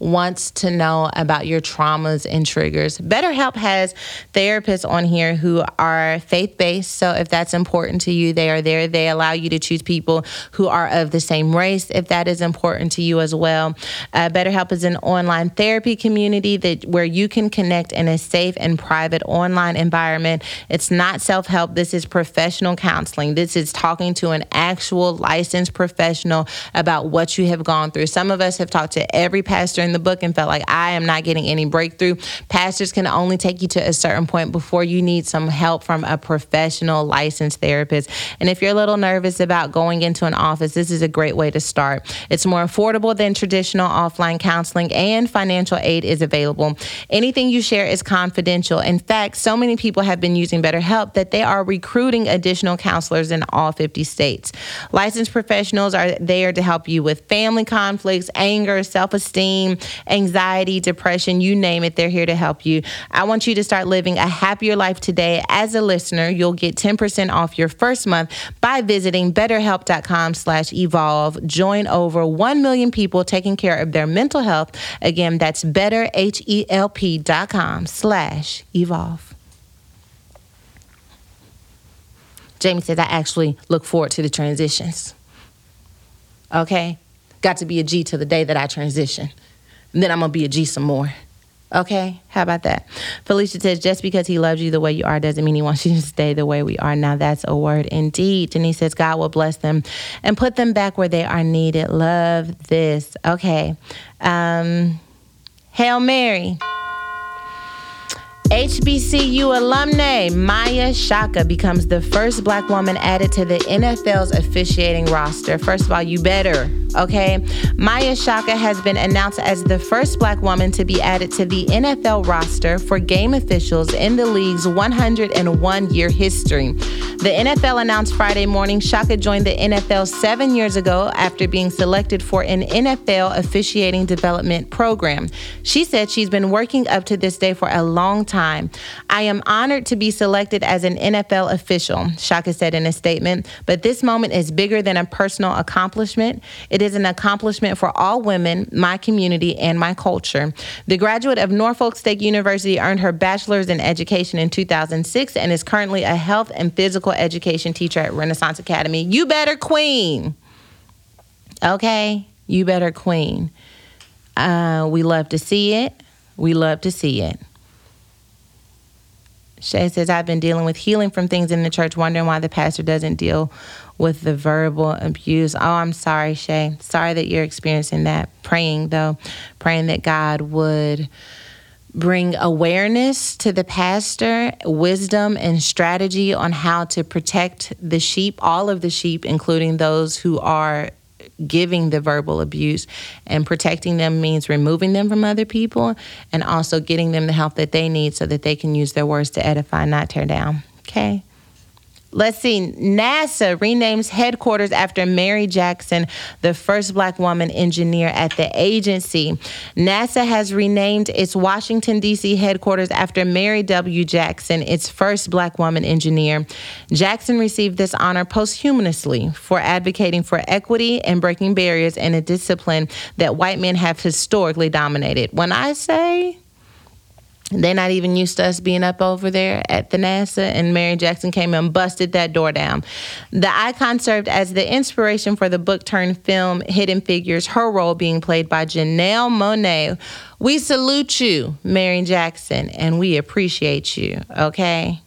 wants to know about your traumas and triggers. BetterHelp has therapists on here who are faith based. So if that's important to you, they are there. They allow you to choose people who are of the same race if that is important to you as well. Uh, BetterHelp is an online therapy community that where you can connect in a safe and private online environment. It's not self help. This is professional counseling. This is talking to an actual licensed professional about what you have gone through. Some of us have talked to every pastor the book and felt like I am not getting any breakthrough. Pastors can only take you to a certain point before you need some help from a professional licensed therapist. And if you're a little nervous about going into an office, this is a great way to start. It's more affordable than traditional offline counseling, and financial aid is available. Anything you share is confidential. In fact, so many people have been using BetterHelp that they are recruiting additional counselors in all 50 states. Licensed professionals are there to help you with family conflicts, anger, self esteem, anxiety, depression, you name it, they're here to help you. I want you to start living a happier life today. As a listener, you'll get 10% off your first month by visiting betterhelp.com slash evolve. Join over 1 million people taking care of their mental health. Again, that's betterhelp.com slash evolve. Jamie says, I actually look forward to the transitions. Okay? Got to be a G to the day that I transition. And then I'm to be a G some more. Okay, how about that? Felicia says, just because he loves you the way you are doesn't mean he wants you to stay the way we are. Now, that's a word indeed. Denise says, God will bless them and put them back where they are needed. Love this. Okay. Um, Hail Mary. HBCU alumni Maia Chaka becomes the first black woman added to the NFL's officiating roster. First of all, you better, okay? Maia Chaka has been announced as the first black woman to be added to the NFL roster for game officials in the league's 101 year history. The NFL announced Friday morning Chaka joined the NFL seven years ago after being selected for an NFL officiating development program. She said she's been working up to this day for a long time time. I am honored to be selected as an NFL official, Chaka said in a statement, but this moment is bigger than a personal accomplishment. It is an accomplishment for all women, my community, and my culture. The graduate of Norfolk State University earned her bachelor's in education in 2006 and is currently a health and physical education teacher at Renaissance Academy. You better, queen. Okay? You better, queen. Uh, we love to see it. We love to see it. Shay says, I've been dealing with healing from things in the church, wondering why the pastor doesn't deal with the verbal abuse. Oh, I'm sorry, Shay. Sorry that you're experiencing that. Praying, though, praying that God would bring awareness to the pastor, wisdom and strategy on how to protect the sheep, all of the sheep, including those who are giving the verbal abuse and protecting them means removing them from other people and also getting them the help that they need so that they can use their words to edify, not tear down. Okay? Let's see. NASA renames headquarters after Mary Jackson, the first black woman engineer at the agency. NASA has renamed its Washington, D.C. headquarters after Mary W. Jackson, its first black woman engineer. Jackson received this honor posthumously for advocating for equity and breaking barriers in a discipline that white men have historically dominated. When I say they're not even used to us being up over there at the NASA, and Mary Jackson came and busted that door down. The icon served as the inspiration for the book turned film Hidden Figures, her role being played by Janelle Monáe. We salute you, Mary Jackson, and we appreciate you, okay?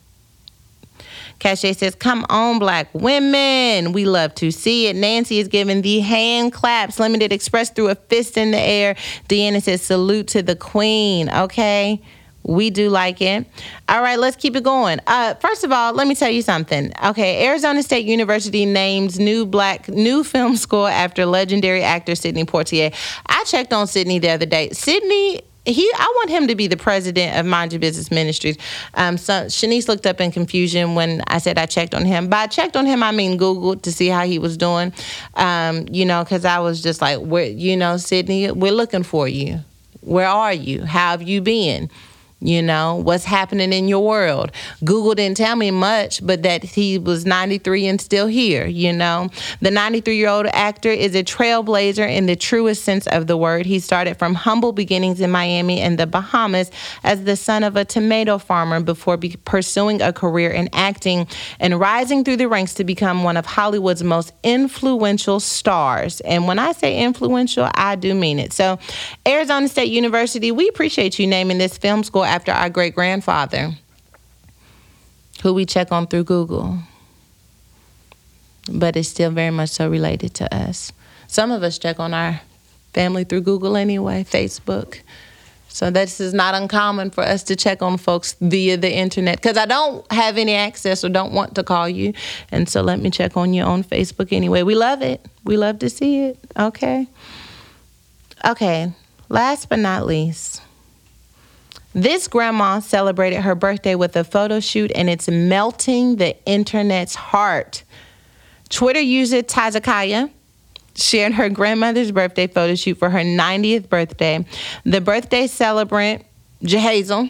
Cache says, Come on, black women. We love to see it. Nancy is giving the hand claps, limited express through a fist in the air. Deanna says, Salute to the queen, okay? We do like it. All right, let's keep it going. Uh, first of all, let me tell you something. Okay, Arizona State University names new black new film school after legendary actor Sidney Poitier. I checked on Sidney the other day. Sidney he I want him to be the president of Mind Your Business Ministries. Um, so Shanice looked up in confusion when I said I checked on him. By checked on him, I mean Google to see how he was doing. Um, you know, because I was just like, where, you know, Sidney, we're looking for you. Where are you? How have you been? You know what's happening in your world? Google didn't tell me much but that he was 93 and still here you know? The 93 year old actor is a trailblazer in the truest sense of the word. He started from humble beginnings in miami and the bahamas as the son of a tomato farmer before be- pursuing a career in acting and rising through the ranks to become one of hollywood's most influential stars. And when i say influential i do mean it. So arizona state university we appreciate you naming this film school after our great grandfather, who we check on through Google, but it's still very much so related to us. Some of us check on our family through Google anyway, Facebook. So this is not uncommon for us to check on folks via the internet because I don't have any access or don't want to call you. And so let me check on you on Facebook anyway. We love it. We love to see it. Okay. Okay. Last but not least, this grandma celebrated her birthday with a photo shoot, and it's melting the internet's heart. Twitter user Tazakaya shared her grandmother's birthday photo shoot for her 90th birthday. The birthday celebrant, Jehazel,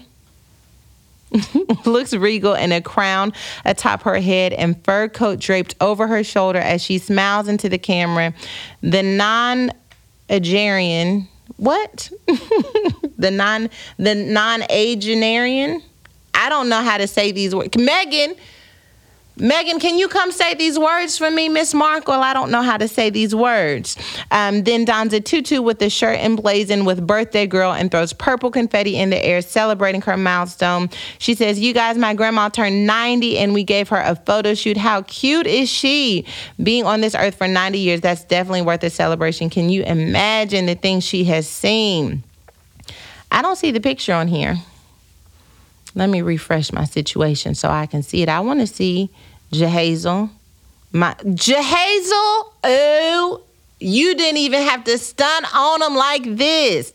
(laughs) looks regal in a crown atop her head and fur coat draped over her shoulder as she smiles into the camera. The non Agerian what? (laughs) the non the non-agenarian. I don't know how to say these words. Meghan, Meghan, can you come say these words for me, Miss Markle? I don't know how to say these words. Um, then dons a tutu with the shirt emblazoned with birthday girl and throws purple confetti in the air, celebrating her milestone. She says, You guys, my grandma turned 90 and we gave her a photo shoot. How cute is she? Being on this earth for 90 years, that's definitely worth a celebration. Can you imagine the things she has seen? I don't see the picture on here. Let me refresh my situation so I can see it. I want to see Jehazel. My Jehazel, oh, you didn't even have to stun on them like this.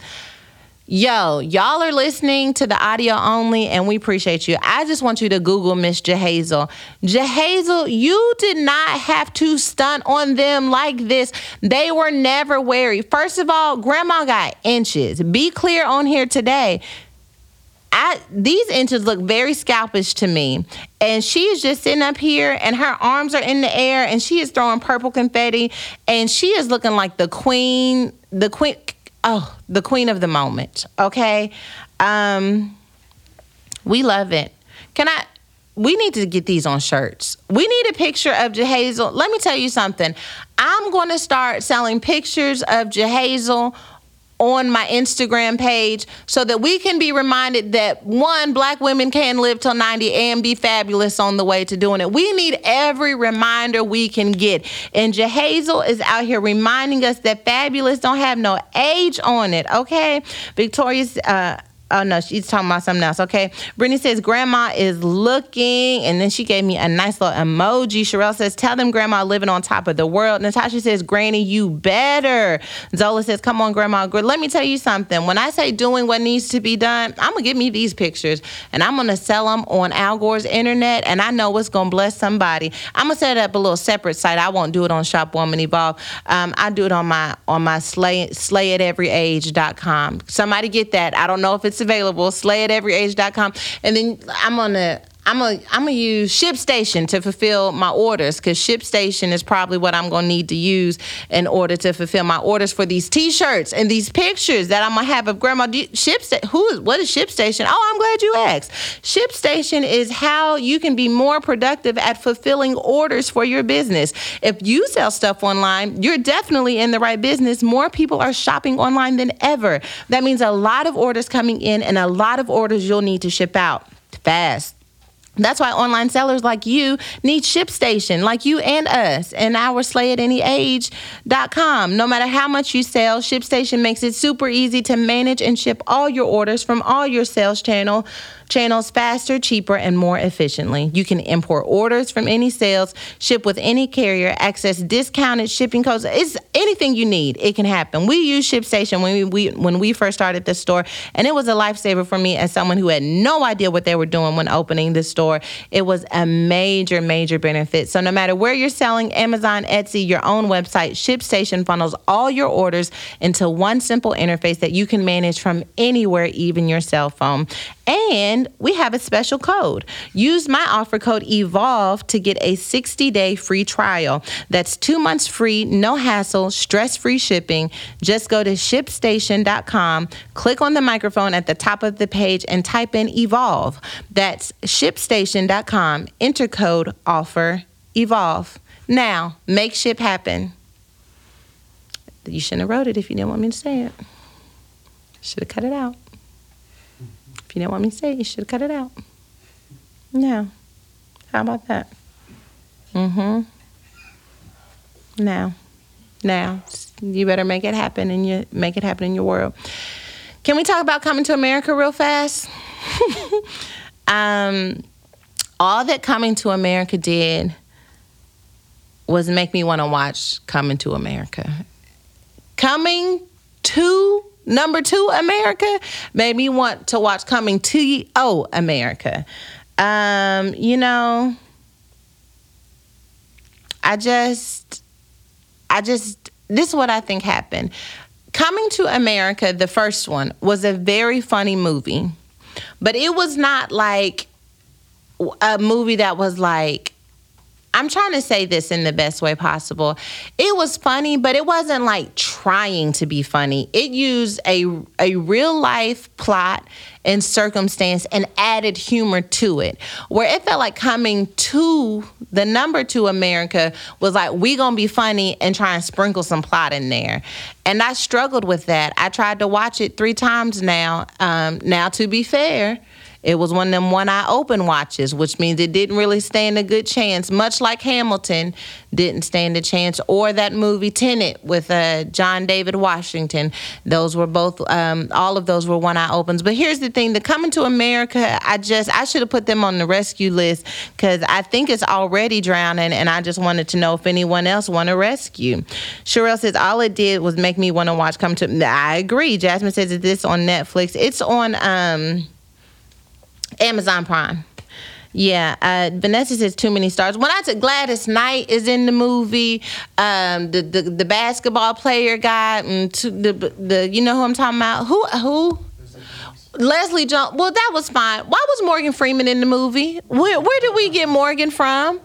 Yo, y'all are listening to the audio only, and we appreciate you. I just want you to Google Miss Jehazel. Jehazel, you did not have to stunt on them like this. They were never wary. First of all, grandma got inches. Be clear on here today. These inches look very scalpish to me. And she is just sitting up here and her arms are in the air and she is throwing purple confetti and she is looking like the queen, the queen, oh, the queen of the moment. Okay. Um, we love it. Can I, we need to get these on shirts. We need a picture of Jehazel. Let me tell you something. I'm going to start selling pictures of Jehazel on my Instagram page so that we can be reminded that one, black women can live till 90 and be fabulous on the way to doing it. We need every reminder we can get. And Jehazel is out here reminding us that fabulous don't have no age on it, okay? Victoria's uh Oh no, she's talking about something else. Okay. Brittany says grandma is looking, and then she gave me a nice little emoji. Sherelle says, tell them grandma living on top of the world. Natasha says, Granny, you better. Zola says, come on, grandma. Let me tell you something. When I say doing what needs to be done, I'm gonna give me these pictures and I'm gonna sell them on Al Gore's internet, and I know it's gonna bless somebody. I'm gonna set up a little separate site. I won't do it on Shop Woman Evolve. Um, I do it on my on my slay slay at every age.com. Somebody get that. I don't know if it's available. Slay at. And then I'm gonna I'm gonna I'm gonna use ShipStation to fulfill my orders because ShipStation is probably what I'm gonna need to use in order to fulfill my orders for these T-shirts and these pictures that I'm gonna have of Grandma. You, ShipStation. Who is what is ShipStation? Oh, I'm glad you asked. ShipStation is how you can be more productive at fulfilling orders for your business. If you sell stuff online, you're definitely in the right business. More people are shopping online than ever. That means a lot of orders coming in and a lot of orders you'll need to ship out fast. That's why online sellers like you need ShipStation, like you and us, and our slay at any age.com. No matter how much you sell, ShipStation makes it super easy to manage and ship all your orders from all your sales channel channels faster, cheaper, and more efficiently. You can import orders from any sales, ship with any carrier, access discounted shipping codes. It's anything you need. It can happen. We use ShipStation when we, when we first started the store, and it was a lifesaver for me as someone who had no idea what they were doing when opening the store. It was a major, major benefit. So no matter where you're selling, Amazon, Etsy, your own website, ShipStation funnels all your orders into one simple interface that you can manage from anywhere, even your cell phone. And we have a special code. Use my offer code EVOLVE to get a 60 day free trial. That's two months free, no hassle, stress free shipping. Just go to shipstation.com, click on the microphone at the top of the page, and type in EVOLVE. That's shipstation.com. Enter code offer EVOLVE. Now, make ship happen. You shouldn't have wrote it if you didn't want me to say it. Should have cut it out. If you didn't want me to say it, you should have cut it out. No. How about that? Mm-hmm. Now. Now. You better make it happen and you make it happen in your world. Can we talk about coming to America real fast? (laughs) um, all that coming to America did was make me want to watch Coming to America. Coming to Number two, America made me want to watch Coming to Oh America. Um, you know, I just, I just, this is what I think happened. Coming to America, the first one, was a very funny movie, but it was not like a movie that was like I'm trying to say this in the best way possible. It was funny, but it wasn't like trying to be funny. It used a a real life plot and circumstance and added humor to it. Where it felt like coming to the number to America was like we gonna be funny and try and sprinkle some plot in there. And I struggled with that. I tried to watch it three times now. Um, now, to be fair, it was one of them one eye open watches, which means it didn't really stand a good chance, much like Hamilton didn't stand a chance, or that movie Tenet with uh, John David Washington. Those were both, um, all of those were one eye opens. But here's the thing: the Coming to America, I just, I should have put them on the rescue list because I think it's already drowning, and I just wanted to know if anyone else want to rescue. Sherelle says all it did was make me want to watch Come to. I agree. Jasmine says is this on Netflix? It's on. um Amazon Prime. Yeah, uh, Vanessa says too many stars. When I said Gladys Knight is in the movie, um, the, the the basketball player guy, and to, the the you know who I'm talking about? Who who? Leslie Jones. Well, that was fine. Why was Morgan Freeman in the movie? Where where did we get Morgan from?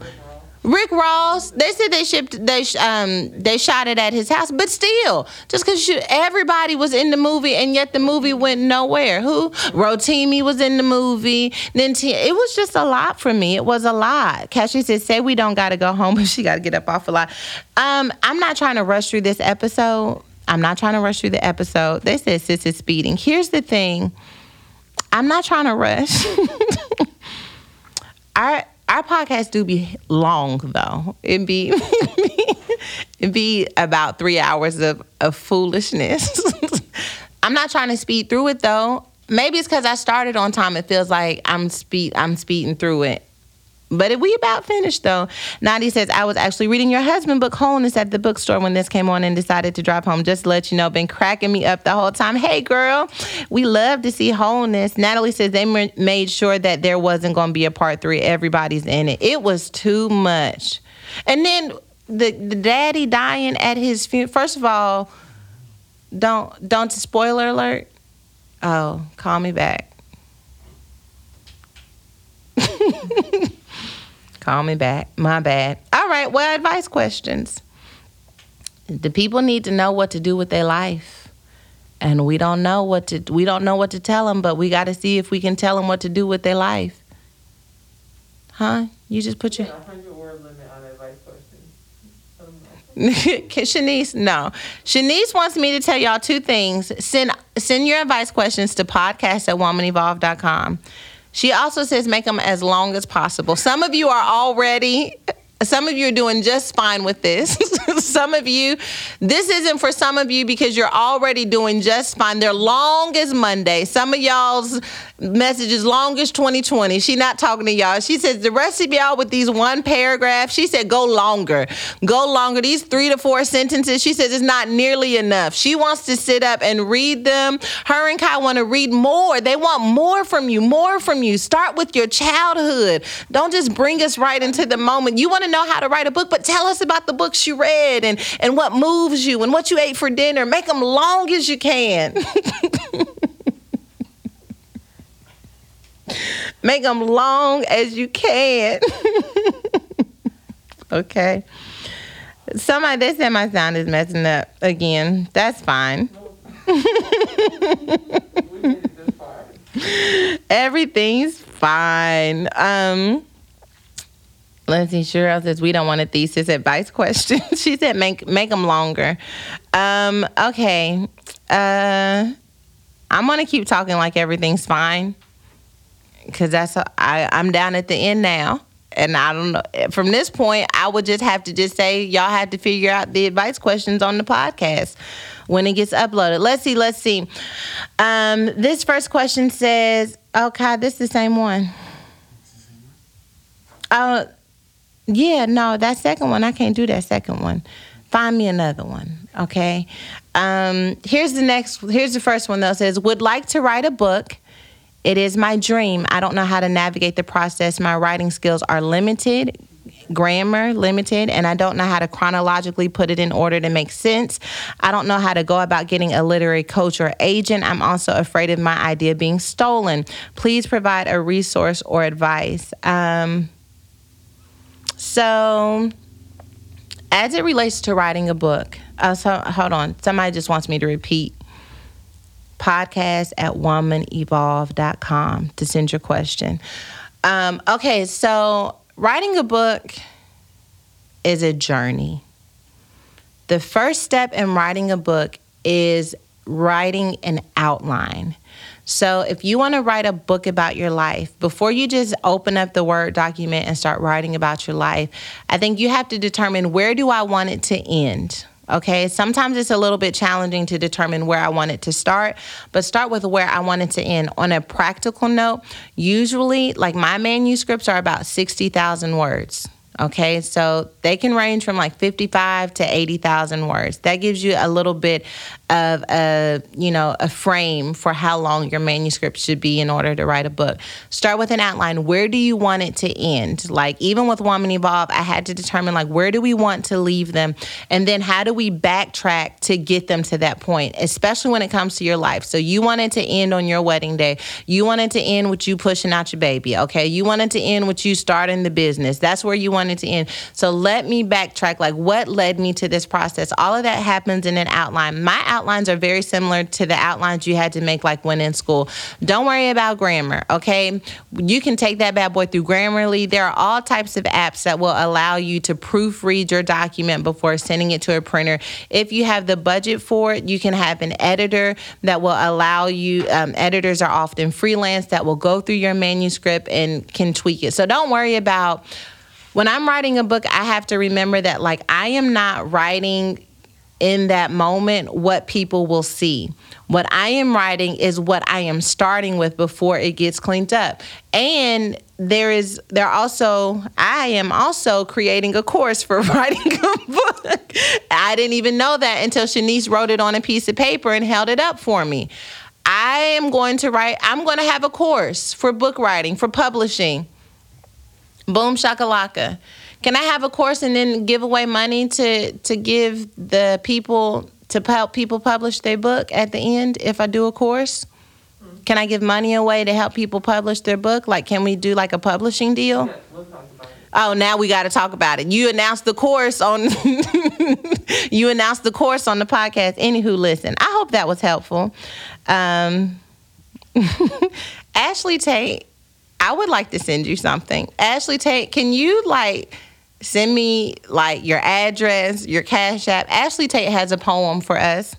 Rick Ross, they said they shipped they um they shot it at his house, but still, just because everybody was in the movie and yet the movie went nowhere. Who Rotimi was in the movie. Then it was just a lot for me. It was a lot. Cassie said, "Say we don't got to go home, (laughs) but she got to get up off a lot." Um, I'm not trying to rush through this episode. I'm not trying to rush through the episode. They said sis is speeding. Here's the thing. I'm not trying to rush. (laughs) I our podcast do be long though. It be (laughs) it be about three hours of, of foolishness. (laughs) I'm not trying to speed through it though. maybe it's because I started on time. It feels like I'm speed I'm speeding through it. But we about finished though. Nadi says, I was actually reading your husband book Wholeness at the bookstore when this came on and decided to drive home. Just to let you know, been cracking me up the whole time. Hey girl, we love to see wholeness. Natalie says they made sure that there wasn't going to be a part three. Everybody's in it. It was too much. And then the, the daddy dying at his funeral. First of all, don't don't spoiler alert. Oh, call me back. (laughs) Call me back. My bad. All right. Well, advice questions. The people need to know what to do with their life. And we don't know what to we don't know what to tell them, but we got to see if we can tell them what to do with their life. Huh? You just put your 100 word limit on advice questions. (laughs) Shanice, no. Shanice wants me to tell y'all two things. Send send your advice questions to podcast at womanevolve.com. She also says make them as long as possible. Some of you are already some of you are doing just fine with this. (laughs) some of you, this isn't for some of you because you're already doing just fine. They're long as Monday. Some of y'all's message is long as 2020. She not talking to y'all. She says the rest of y'all with these one paragraph. She said go longer, go longer. These three to four sentences. She says it's not nearly enough. She wants to sit up and read them. Her and Kai want to read more. They want more from you, more from you. Start with your childhood. Don't just bring us right into the moment. You want to know how to write a book, but tell us about the books you read and, and what moves you and what you ate for dinner. Make them long as you can. (laughs) Make them long as you can. (laughs) okay. Somebody they said my sound is messing up again. That's fine. (laughs) Everything's fine. Um Let's. Cheryl says we don't want a thesis advice question. (laughs) she said make make them longer. Um, okay. Uh, I'm gonna keep talking like everything's fine because that's a, I, I'm down at the end now, and I don't know. From this point, I would just have to just say y'all have to figure out the advice questions on the podcast when it gets uploaded. Let's see. Let's see. Um, this first question says, "Oh God, this is the same one." Oh. Yeah, no, that second one, I can't do that second one. Find me another one, okay? Um, here's the next, here's the first one though. says, would like to write a book. It is my dream. I don't know how to navigate the process. My writing skills are limited, grammar limited, and I don't know how to chronologically put it in order to make sense. I don't know how to go about getting a literary coach or agent. I'm also afraid of my idea being stolen. Please provide a resource or advice. Um, so, as it relates to writing a book, uh, so, hold on. Somebody just wants me to repeat podcast at womanevolve.com to send your question. Um, okay, so writing a book is a journey. The first step in writing a book is writing an outline. So, if you want to write a book about your life, before you just open up the Word document and start writing about your life, I think you have to determine where do I want it to end? Okay, sometimes it's a little bit challenging to determine where I want it to start, but start with where I want it to end. On a practical note, usually, like my manuscripts are about 60,000 words. Okay, so they can range from like 55 to 80,000 words. That gives you a little bit of a you know a frame for how long your manuscript should be in order to write a book. Start with an outline. Where do you want it to end? Like even with woman evolve i had to determine like where do we want to leave them? And then how do we backtrack to get them to that point especially when it comes to your life? So you wanted to end on your wedding day. You wanted to end with you pushing out your baby okay? You wanted to end with you starting the business. That's where you wanted to end. So let me backtrack. Like what led me to this process? All of that happens in an outline. My outline outlines are very similar to the outlines you had to make like when in school. Don't worry about grammar, okay? You can take that bad boy through Grammarly. There are all types of apps that will allow you to proofread your document before sending it to a printer. If you have the budget for it, you can have an editor that will allow you, um, editors are often freelance that will go through your manuscript and can tweak it. So don't worry about when I'm writing a book, I have to remember that like I am not writing in that moment what people will see. What I am writing is what I am starting with before it gets cleaned up. And there is there also I am also creating a course for (laughs) writing a book. I didn't even know that until Shanice wrote it on a piece of paper and held it up for me. I am going to write I'm going to have a course for book writing, for publishing. Boom shakalaka. Can I have a course and then give away money to to give the people to help people publish their book at the end if I do a course? Can I give money away to help people publish their book? Like, can we do like a publishing deal? Oh, now we got to talk about it. You announced the course on. (laughs) you announced the course on the podcast. Anywho, listen. I hope that was helpful. Um, (laughs) Ashley Tate, I would like to send you something. Ashley Tate, can you like send me like your address, your cash app? Ashley Tate has a poem for us.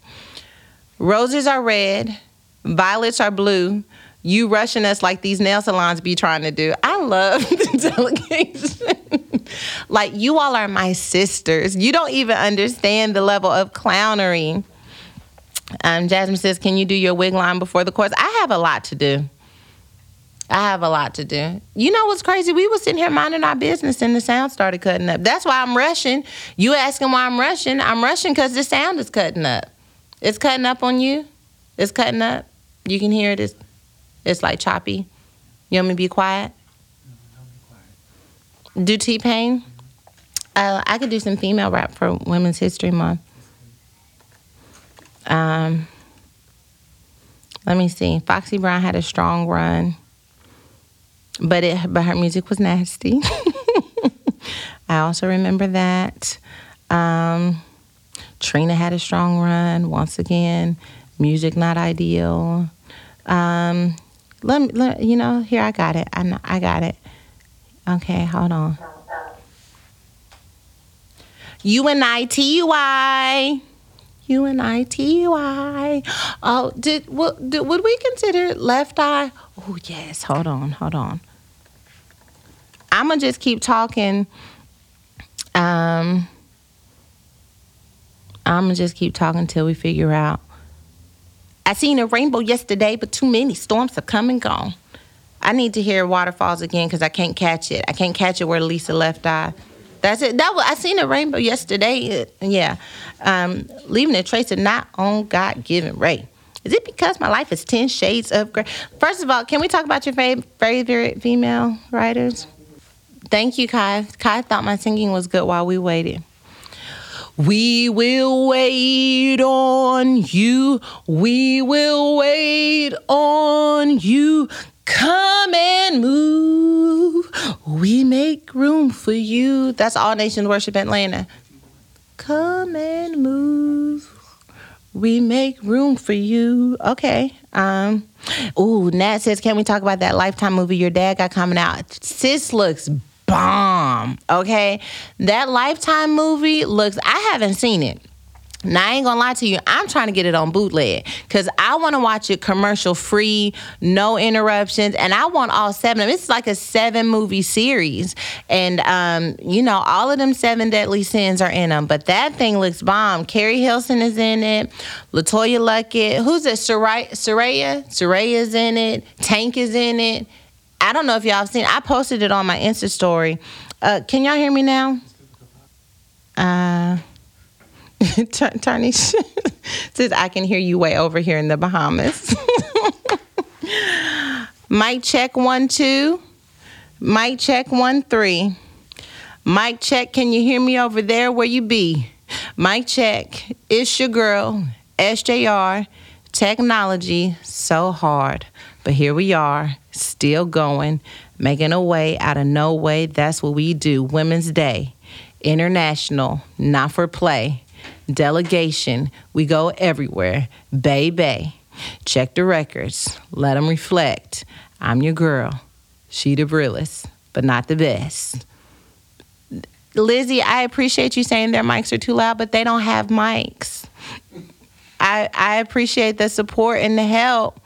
Roses are red, violets are blue. You rushing us like these nail salons be trying to do. I love (laughs) the delegation. like you all are my sisters. You don't even understand the level of clownery. Um, Jasmine says, "Can you do your wig line before the course?" I have a lot to do. I have a lot to do. You know what's crazy? We was sitting here minding our business and the sound started cutting up. That's why I'm rushing. You asking why I'm rushing? I'm rushing because the sound is cutting up. It's cutting up on you. It's cutting up. You can hear it. It's, it's like choppy. You want me to be quiet? Do T Pain? Uh, I could do some female rap for Women's History Month. Um, let me see. Foxy Brown had a strong run, but it but her music was nasty. (laughs) I also remember that. Um, Trina had a strong run once again. Music not ideal. Um, let me, let, you know, here I got it. I I got it. Okay, hold on. U N I T Y. U N I T Y. Oh, did, did would we consider left eye? Oh yes. Hold on. Hold on. I'm gonna just keep talking. Um, I'm gonna just keep talking until we figure out. I seen a rainbow yesterday, but too many storms have come and gone. I need to hear waterfalls again because I can't catch it. I can't catch it where Lisa left eye. That's it. That was, I seen a rainbow yesterday. Yeah, um, leaving a trace of not on God given ray. Is it because my life is ten shades of gray? First of all, can we talk about your fav- favorite female writers? Thank you, Kai. Kai thought my singing was good while we waited. We will wait on you. We will wait on you. Come and move. We make room for you. That's All Nations Worship Atlanta. Come and move. We make room for you. Okay. Um. Ooh, Nat says, can we talk about that Lifetime movie your dad got coming out? Sis looks bomb. Okay. That Lifetime movie looks, I haven't seen it. Now, I ain't gonna lie to you, I'm trying to get it on bootleg because I wanna watch it commercial free, no interruptions, and I want all seven of them. It's like a seven movie series. And, um, you know, all of them seven deadly sins are in them, but that thing looks bomb. Keri Hilson is in it, LeToya Luckett, who's it? Soraya? Soraya? Soraya's in it, Tank is in it. I don't know if y'all have seen. I posted it on my Insta story. Uh, can y'all hear me now? Uh, (laughs) Tarnish (laughs) says I can hear you way over here in the Bahamas. (laughs) Mic check one two. Mic check one three. Mic check. Can you hear me over there? Where you be? Mic check. It's your girl SJR. Technology so hard, but here we are, still going, making a way out of no way. That's what we do. Women's Day, international, not for play. Delegation, we go everywhere. Bay Bay. Check the records, let them reflect. I'm your girl. She the realest, but not the best. Lizzie, I appreciate you saying their mics are too loud, but they don't have mics. I I appreciate the support and the help,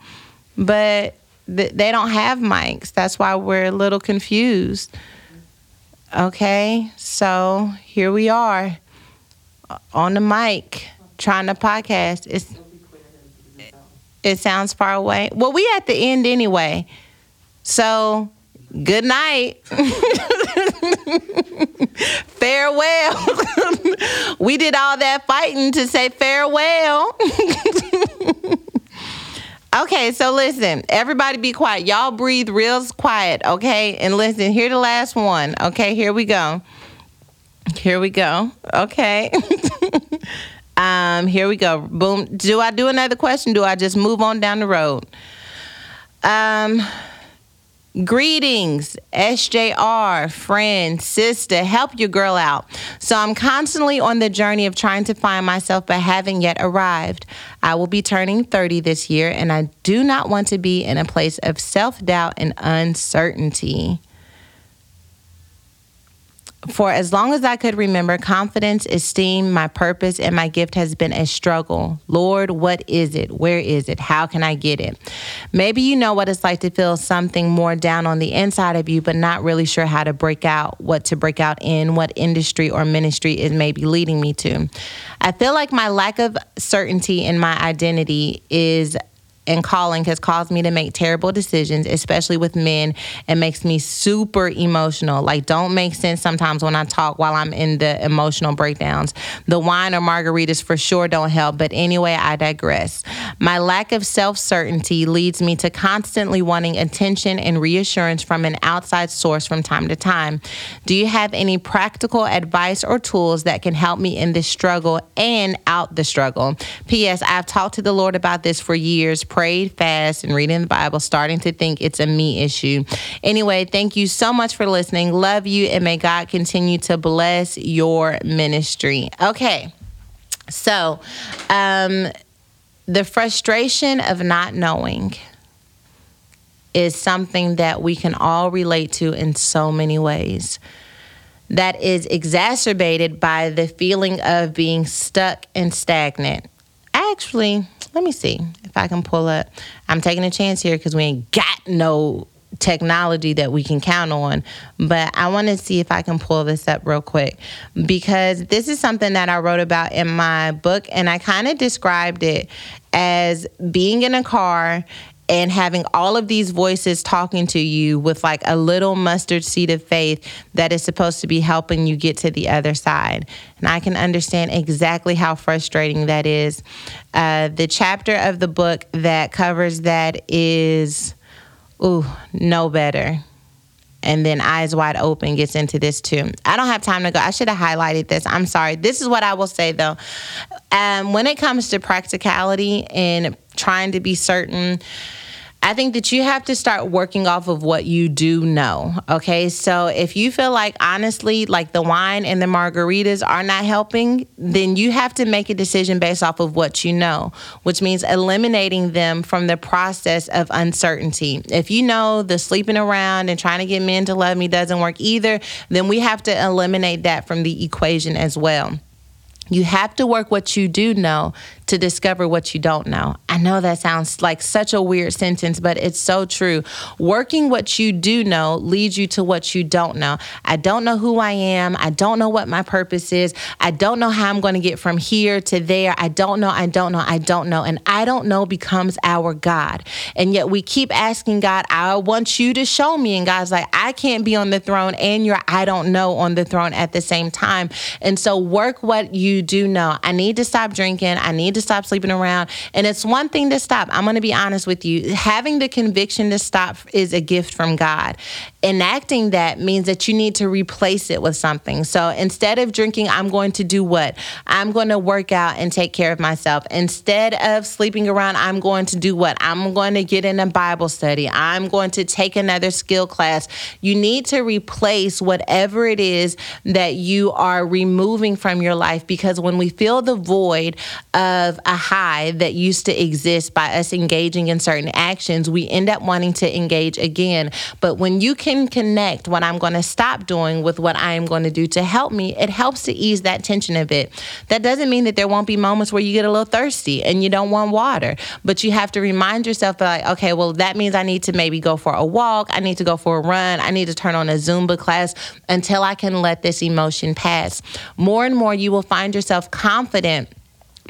but th- they don't have mics. That's why we're a little confused. Okay, so here we are on the mic. trying to podcast. It's it sounds far away. Well, we at the end anyway. So good night. (laughs) farewell. (laughs) we did all that fighting to say farewell. (laughs) okay, so listen, everybody be quiet. Y'all breathe real quiet, okay? And listen, here the last one. Okay, here we go. Here we go. Okay. (laughs) um, here we go. Boom. Do I do another question? Do I just move on down the road? Um Greetings, SJR, friend, sister, help your girl out. So I'm constantly on the journey of trying to find myself, but haven't yet arrived. I will be turning 30 this year, and I do not want to be in a place of self doubt and uncertainty. For as long as I could remember, confidence, esteem, my purpose, and my gift has been a struggle. Lord, what is it? Where is it? How can I get it? Maybe you know what it's like to feel something more down on the inside of you, but not really sure how to break out, what to break out in, what industry or ministry is maybe leading me to. I feel like my lack of certainty in my identity is and calling has caused me to make terrible decisions, especially with men, and makes me super emotional. Like, don't make sense sometimes when I talk while I'm in the emotional breakdowns. The wine or margaritas for sure don't help, but anyway, I digress. My lack of self certainty leads me to constantly wanting attention and reassurance from an outside source from time to time. Do you have any practical advice or tools that can help me in this struggle and out the struggle? P.S. I've talked to the Lord about this for years prayed fast and reading the Bible, starting to think it's a me issue. Anyway, thank you so much for listening. Love you, and may God continue to bless your ministry. Okay, so um, the frustration of not knowing is something that we can all relate to in so many ways that is exacerbated by the feeling of being stuck and stagnant. Actually, let me see if I can pull up. I'm taking a chance here because we ain't got no technology that we can count on. But I want to see if I can pull this up real quick because this is something that I wrote about in my book and I kind of described it as being in a car and having all of these voices talking to you with like a little mustard seed of faith that is supposed to be helping you get to the other side. And I can understand exactly how frustrating that is. Uh, the chapter of the book that covers that is, ooh, no better. And then Eyes Wide Open gets into this too. I don't have time to go. I should have highlighted this. I'm sorry. This is what I will say though. Um, when it comes to practicality and trying to be certain, I think that you have to start working off of what you do know. Okay. So if you feel like honestly, like the wine and the margaritas are not helping, then you have to make a decision based off of what you know, which means eliminating them from the process of uncertainty. If you know the sleeping around and trying to get men to love me doesn't work either, then we have to eliminate that from the equation as well. You have to work what you do know to discover what you don't know. I know that sounds like such a weird sentence, but it's so true. Working what you do know leads you to what you don't know. I don't know who I am. I don't know what my purpose is. I don't know how I'm going to get from here to there. I don't know. I don't know. I don't know. And I don't know becomes our God. And yet we keep asking God, I want you to show me. And God's like, I can't be on the throne and you're I don't know on the throne at the same time. And so work what you do know. I need to stop drinking. I need to to stop sleeping around. And it's one thing to stop. I'm going to be honest with you. Having the conviction to stop is a gift from God. Enacting that means that you need to replace it with something. So instead of drinking, I'm going to do what? I'm going to work out and take care of myself. Instead of sleeping around, I'm going to do what? I'm going to get in a Bible study. I'm going to take another skill class. You need to replace whatever it is that you are removing from your life because when we feel the void of of a high that used to exist by us engaging in certain actions, we end up wanting to engage again. But when you can connect what I'm going to stop doing with what I am going to do to help me, it helps to ease that tension a bit. That doesn't mean that there won't be moments where you get a little thirsty and you don't want water, but you have to remind yourself like, okay, well, that means I need to maybe go for a walk, I need to go for a run, I need to turn on a Zumba class until I can let this emotion pass. More and more, you will find yourself confident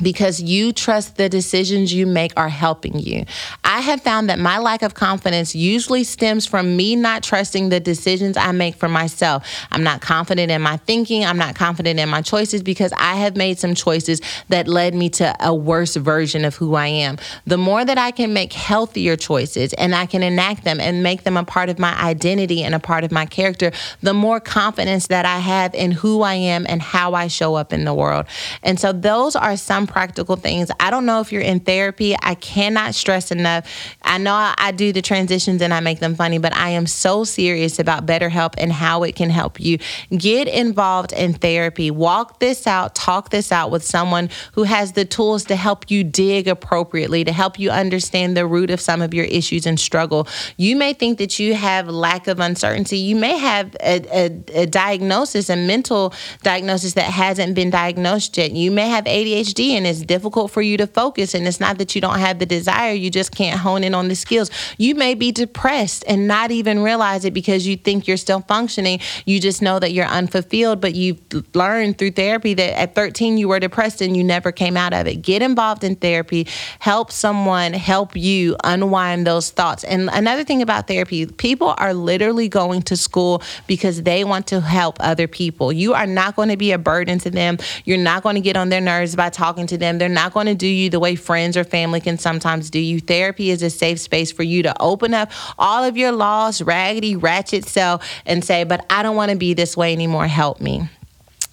because you trust the decisions you make are helping you. I have found that my lack of confidence usually stems from me not trusting the decisions I make for myself. I'm not confident in my thinking, I'm not confident in my choices because I have made some choices that led me to a worse version of who I am. The more that I can make healthier choices and I can enact them and make them a part of my identity and a part of my character, the more confidence that I have in who I am and how I show up in the world. And so those are some practical things. I don't know if you're in therapy. I cannot stress enough. I know I, I do the transitions and I make them funny, but I am so serious about BetterHelp and how it can help you. Get involved in therapy. Walk this out, talk this out with someone who has the tools to help you dig appropriately, to help you understand the root of some of your issues and struggle. You may think that you have lack of uncertainty. You may have a, a, a diagnosis, a mental diagnosis that hasn't been diagnosed yet. You may have ADHD it's difficult for you to focus. And it's not that you don't have the desire, you just can't hone in on the skills. You may be depressed and not even realize it because you think you're still functioning. You just know that you're unfulfilled, but you've learned through therapy that at 13 you were depressed and you never came out of it. Get involved in therapy, help someone help you unwind those thoughts. And another thing about therapy, people are literally going to school because they want to help other people. You are not going to be a burden to them. You're not going to get on their nerves by talking to them. They're not going to do you the way friends or family can sometimes do you. Therapy is a safe space for you to open up all of your lost, raggedy, ratchet self and say, But I don't want to be this way anymore. Help me.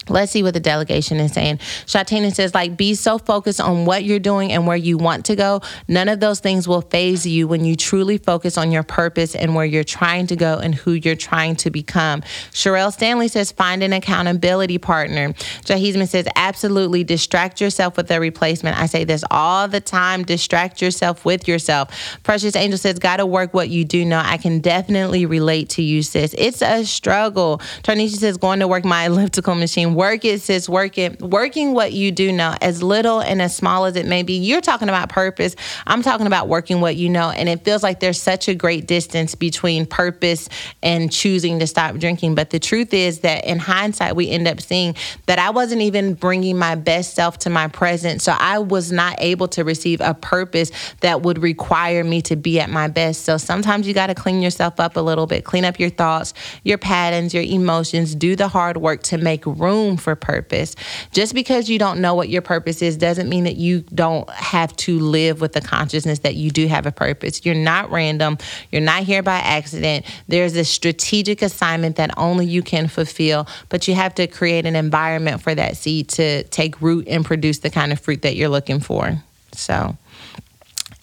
Let's see what the delegation is saying. Shatina says, like, be so focused on what you're doing and where you want to go. None of those things will faze you when you truly focus on your purpose and where you're trying to go and who you're trying to become. Sherelle Stanley says, find an accountability partner. Jahizman says, absolutely distract yourself with a replacement. I say this all the time distract yourself with yourself. Precious Angel says, gotta work what you do know. I can definitely relate to you, sis. It's a struggle. Tarnisha says, going to work my (laughs) elliptical machine Work it, sis. Work it. Working what you do know, as little and as small as it may be. You're talking about purpose. I'm talking about working what you know. And it feels like there's such a great distance between purpose and choosing to stop drinking. But the truth is that in hindsight, we end up seeing that I wasn't even bringing my best self to my present. So I was not able to receive a purpose that would require me to be at my best. So sometimes you got to clean yourself up a little bit, clean up your thoughts, your patterns, your emotions, do the hard work to make room room for purpose. Just because you don't know what your purpose is doesn't mean that you don't have to live with the consciousness that you do have a purpose. You're not random, you're not here by accident. There's a strategic assignment that only you can fulfill, but you have to create an environment for that seed to take root and produce the kind of fruit that you're looking for. So,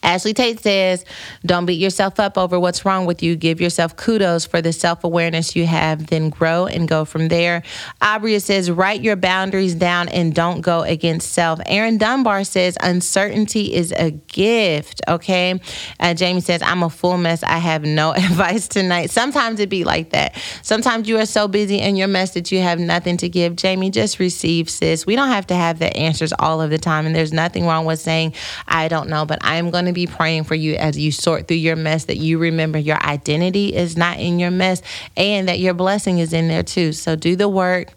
Ashley Tate says, Don't beat yourself up over what's wrong with you. Give yourself kudos for the self awareness you have, then grow and go from there. Abria says, Write your boundaries down and don't go against self. Aaron Dunbar says, Uncertainty is a gift. Okay. Uh, Jamie says, I'm a full mess. I have no (laughs) advice tonight. Sometimes it be like that. Sometimes you are so busy in your mess that you have nothing to give. Jamie, just receive, sis. We don't have to have the answers all of the time. And there's nothing wrong with saying, I don't know, but I am going to be praying for you as you sort through your mess that you remember your identity is not in your mess and that your blessing is in there too. So do the work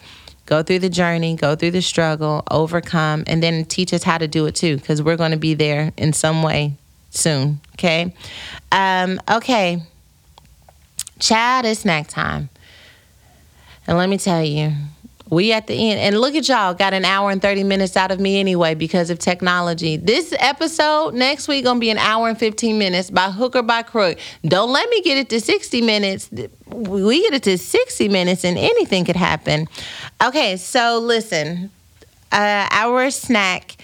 go through the journey, go through the struggle, overcome, and then teach us how to do it too, because we're going to be there in some way soon. Okay. Um, okay. Chad, it's snack time. And let me tell you, we at the end. And look at y'all, got an hour and 30 minutes out of me anyway because of technology. This episode next week gonna be an hour and 15 minutes by hook or by crook. Don't let me get it to 60 minutes. We get it to 60 minutes and anything could happen. Okay, so listen, uh, our snack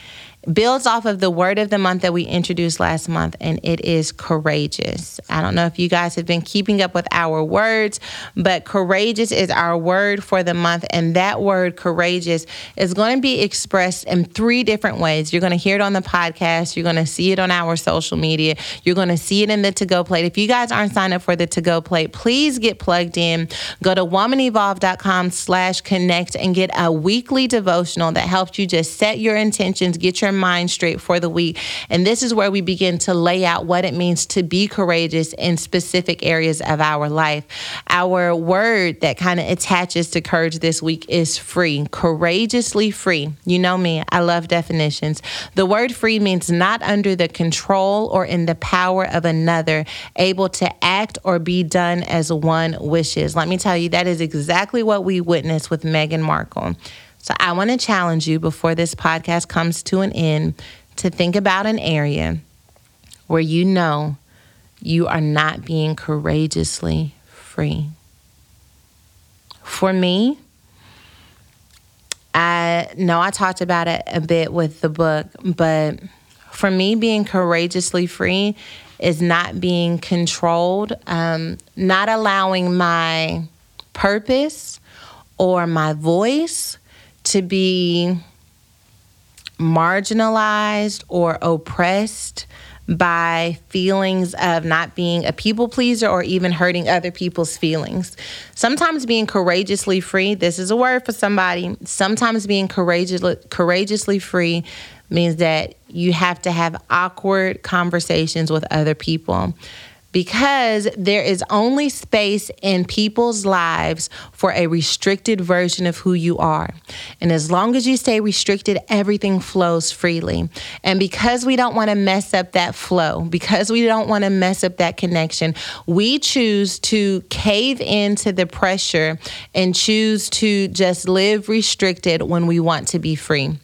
builds off of the word of the month that we introduced last month, and it is courageous. I don't know if you guys have been keeping up with our words, but courageous is our word for the month, and that word courageous is going to be expressed in three different ways. You're going to hear it on the podcast, you're going to see it on our social media, you're going to see it in the to go plate. If you guys aren't signed up for the to go plate, please get plugged in. Go to womanevolve.com slash connect and get a weekly devotional that helps you just set your intentions, get your mind straight for the week. And this is where we begin to lay out what it means to be courageous in specific areas of our life. Our word that kind of attaches to courage this week is free, courageously free. You know me, I love definitions. The word free means not under the control or in the power of another, able to act or be done as one wishes. Let me tell you, that is exactly what we witnessed with Meghan Markle. So I want to challenge you before this podcast comes to an end to think about an area where you know you are not being courageously free. For me, I know I talked about it a bit with the book, but for me, being courageously free is not being controlled, um, not allowing my purpose or my voice to be marginalized or oppressed by feelings of not being a people pleaser or even hurting other people's feelings. Sometimes being courageously free, this is a word for somebody, sometimes being courageously, courageously free means that you have to have awkward conversations with other people because there is only space in people's lives for a restricted version of who you are. And as long as you stay restricted, everything flows freely. And because we don't want to mess up that flow, because we don't want to mess up that connection, we choose to cave into the pressure and choose to just live restricted when we want to be free.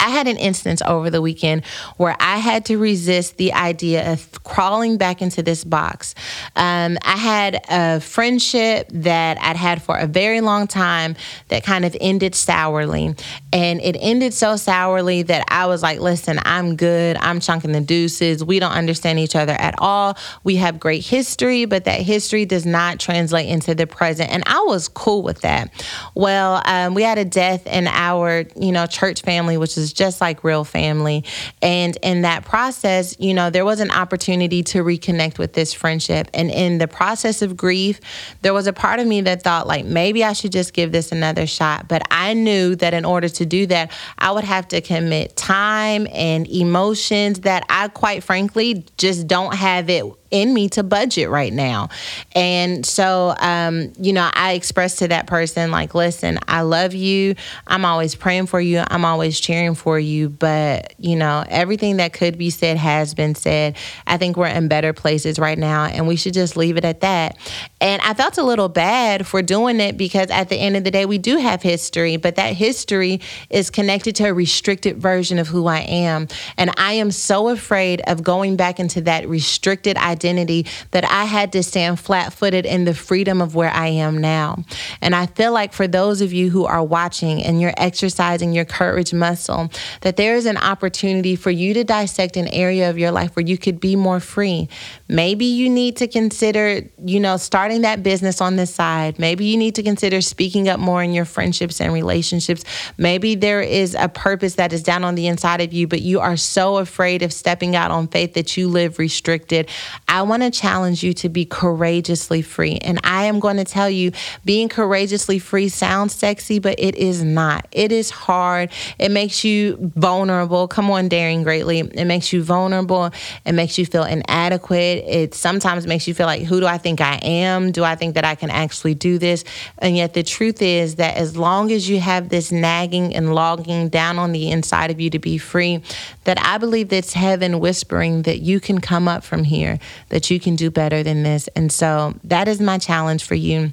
I had an instance over the weekend where I had to resist the idea of crawling back into this box. Um, I had a friendship that I'd had for a very long time that kind of ended sourly. And it ended so sourly that I was like, listen, I'm good. I'm chunking the deuces. We don't understand each other at all. We have great history, but that history does not translate into the present. And I was cool with that. Well, um, we had a death in our, you know, church family, which is just like real family. And in that process, you know, there was an opportunity to reconnect with this friendship. And in the process of grief, there was a part of me that thought, like, maybe I should just give this another shot. But I knew that in order to do that, I would have to commit time and emotions that I, quite frankly, just don't have it in me to budget right now. And so, um, you know, I expressed to that person, like, listen, I love you. I'm always praying for you. I'm always cheering for you. But, you know, everything that could be said has been said. I think we're in better places right now, and we should just leave it at that. And I felt a little bad for doing it because at the end of the day, we do have history, but that history is connected to a restricted version of who I am. And I am so afraid of going back into that restricted identity that I had to stand flat footed in the freedom of where I am now. And I feel like for those of you who are watching and you're exercising your courage muscle, that there is an opportunity for you to dissect an area of your life where you could be more free. Maybe you need to consider, you know, starting that business on the side. Maybe you need to consider speaking up more in your friendships and relationships. Maybe there is a purpose that is down on the inside of you, but you are so afraid of stepping out on faith that you live restricted. I want to challenge you to be courageously free. And I am going to tell you, being courageously free sounds sexy, but it is not. It is hard. It makes you vulnerable. Come on, daring greatly. It makes you vulnerable. It makes you feel inadequate. It sometimes makes you feel like, who do I think I am? Do I think that I can actually do this? And yet, the truth is that as long as you have this nagging and logging down on the inside of you to be free, that I believe that's heaven whispering that you can come up from here, that you can do better than this. And so that is my challenge for you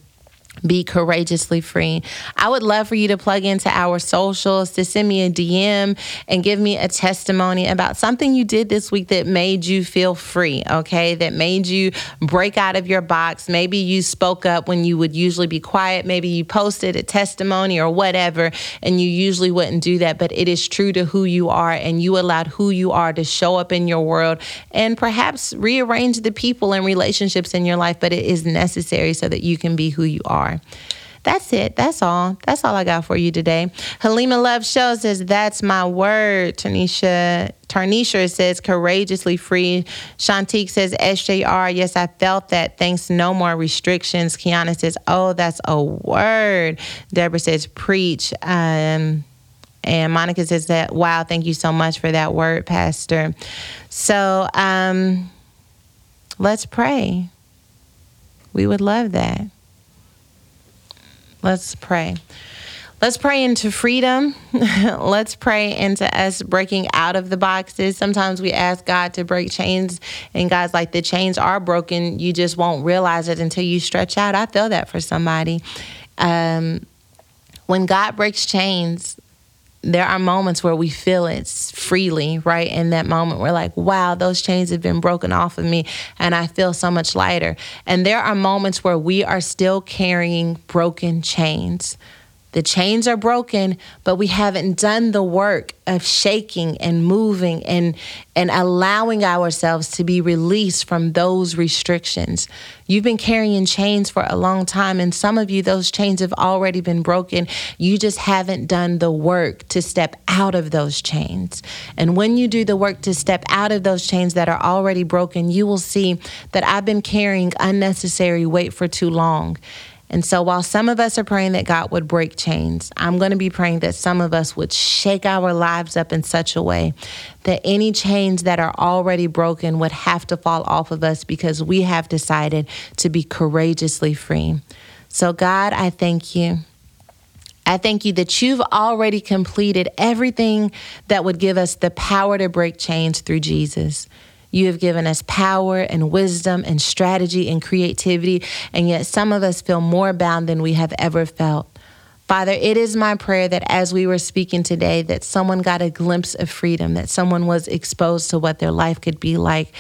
be courageously free. I would love for you to plug into our socials to send me a DM and give me a testimony about something you did this week that made you feel free, okay? That made you break out of your box. Maybe you spoke up when you would usually be quiet. Maybe you posted a testimony or whatever, and you usually wouldn't do that, but it is true to who you are, and you allowed who you are to show up in your world and perhaps rearrange the people and relationships in your life, but it is necessary so that you can be who you are are. That's it. That's all. That's all I got for you today. Halima Love Show says, That's my word. Tanisha Tarnisha says, Courageously free. Shantique says, SJR. Yes, I felt that. Thanks. No more restrictions. Kiana says, Oh, that's a word. Deborah says, Preach. Um, And Monica says that, wow, thank you so much for that word, Pastor. So um, let's pray. We would love that. Let's pray. Let's pray into freedom. (laughs) Let's pray into us breaking out of the boxes. Sometimes we ask God to break chains, and God's like, the chains are broken. You just won't realize it until you stretch out. I feel that for somebody. Um, when God breaks chains, there are moments where we feel it freely, right? In that moment, we're like, wow, those chains have been broken off of me, and I feel so much lighter. And there are moments where we are still carrying broken chains. The chains are broken, but we haven't done the work of shaking and moving and, and allowing ourselves to be released from those restrictions. You've been carrying chains for a long time, and some of you, those chains have already been broken. You just haven't done the work to step out of those chains. And when you do the work to step out of those chains that are already broken, you will see that I've been carrying unnecessary weight for too long. And so while some of us are praying that God would break chains, I'm going to be praying that some of us would shake our lives up in such a way that any chains that are already broken would have to fall off of us because we have decided to be courageously free. So, God, I thank you. I thank you that you've already completed everything that would give us the power to break chains through Jesus. You have given us power and wisdom and strategy and creativity, and yet some of us feel more bound than we have ever felt. Father, it is my prayer that as we were speaking today, that someone got a glimpse of freedom, that someone was exposed to what their life could be like,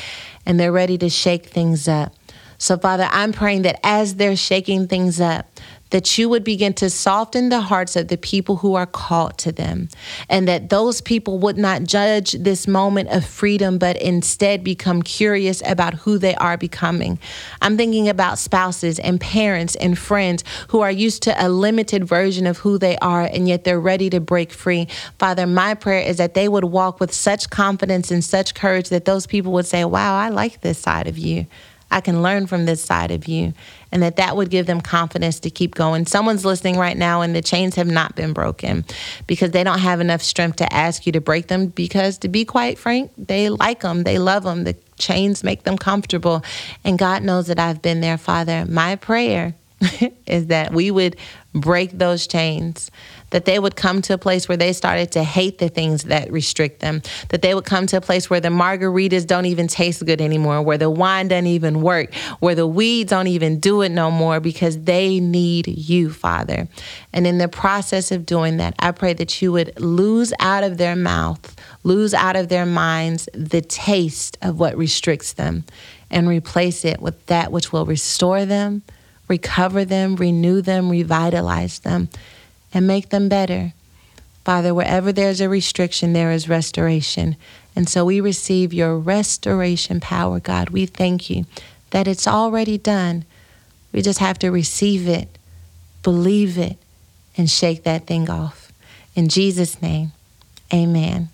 and they're ready to shake things up. So, Father, I'm praying that as they're shaking things up, that you would begin to soften the hearts of the people who are called to them, and that those people would not judge this moment of freedom, but instead become curious about who they are becoming. I'm thinking about spouses and parents and friends who are used to a limited version of who they are, and yet they're ready to break free. Father, my prayer is that they would walk with such confidence and such courage that those people would say, Wow, I like this side of you. I can learn from this side of you, and that that would give them confidence to keep going. Someone's listening right now, and the chains have not been broken because they don't have enough strength to ask you to break them. Because, to be quite frank, they like them, they love them. The chains make them comfortable, and God knows that I've been there, Father. My prayer (laughs) is that we would break those chains, that they would come to a place where they started to hate the things that restrict them, that they would come to a place where the margaritas don't even taste good anymore, where the wine doesn't even work, where the weeds don't even do it no more because they need you, Father. And in the process of doing that, I pray that you would lose out of their mouth, lose out of their minds the taste of what restricts them and replace it with that which will restore them recover them, renew them, revitalize them, and make them better. Father, wherever there's a restriction, there is restoration. And so we receive your restoration power, God. We thank you that it's already done. We just have to receive it, believe it, and shake that thing off. In Jesus' name, amen.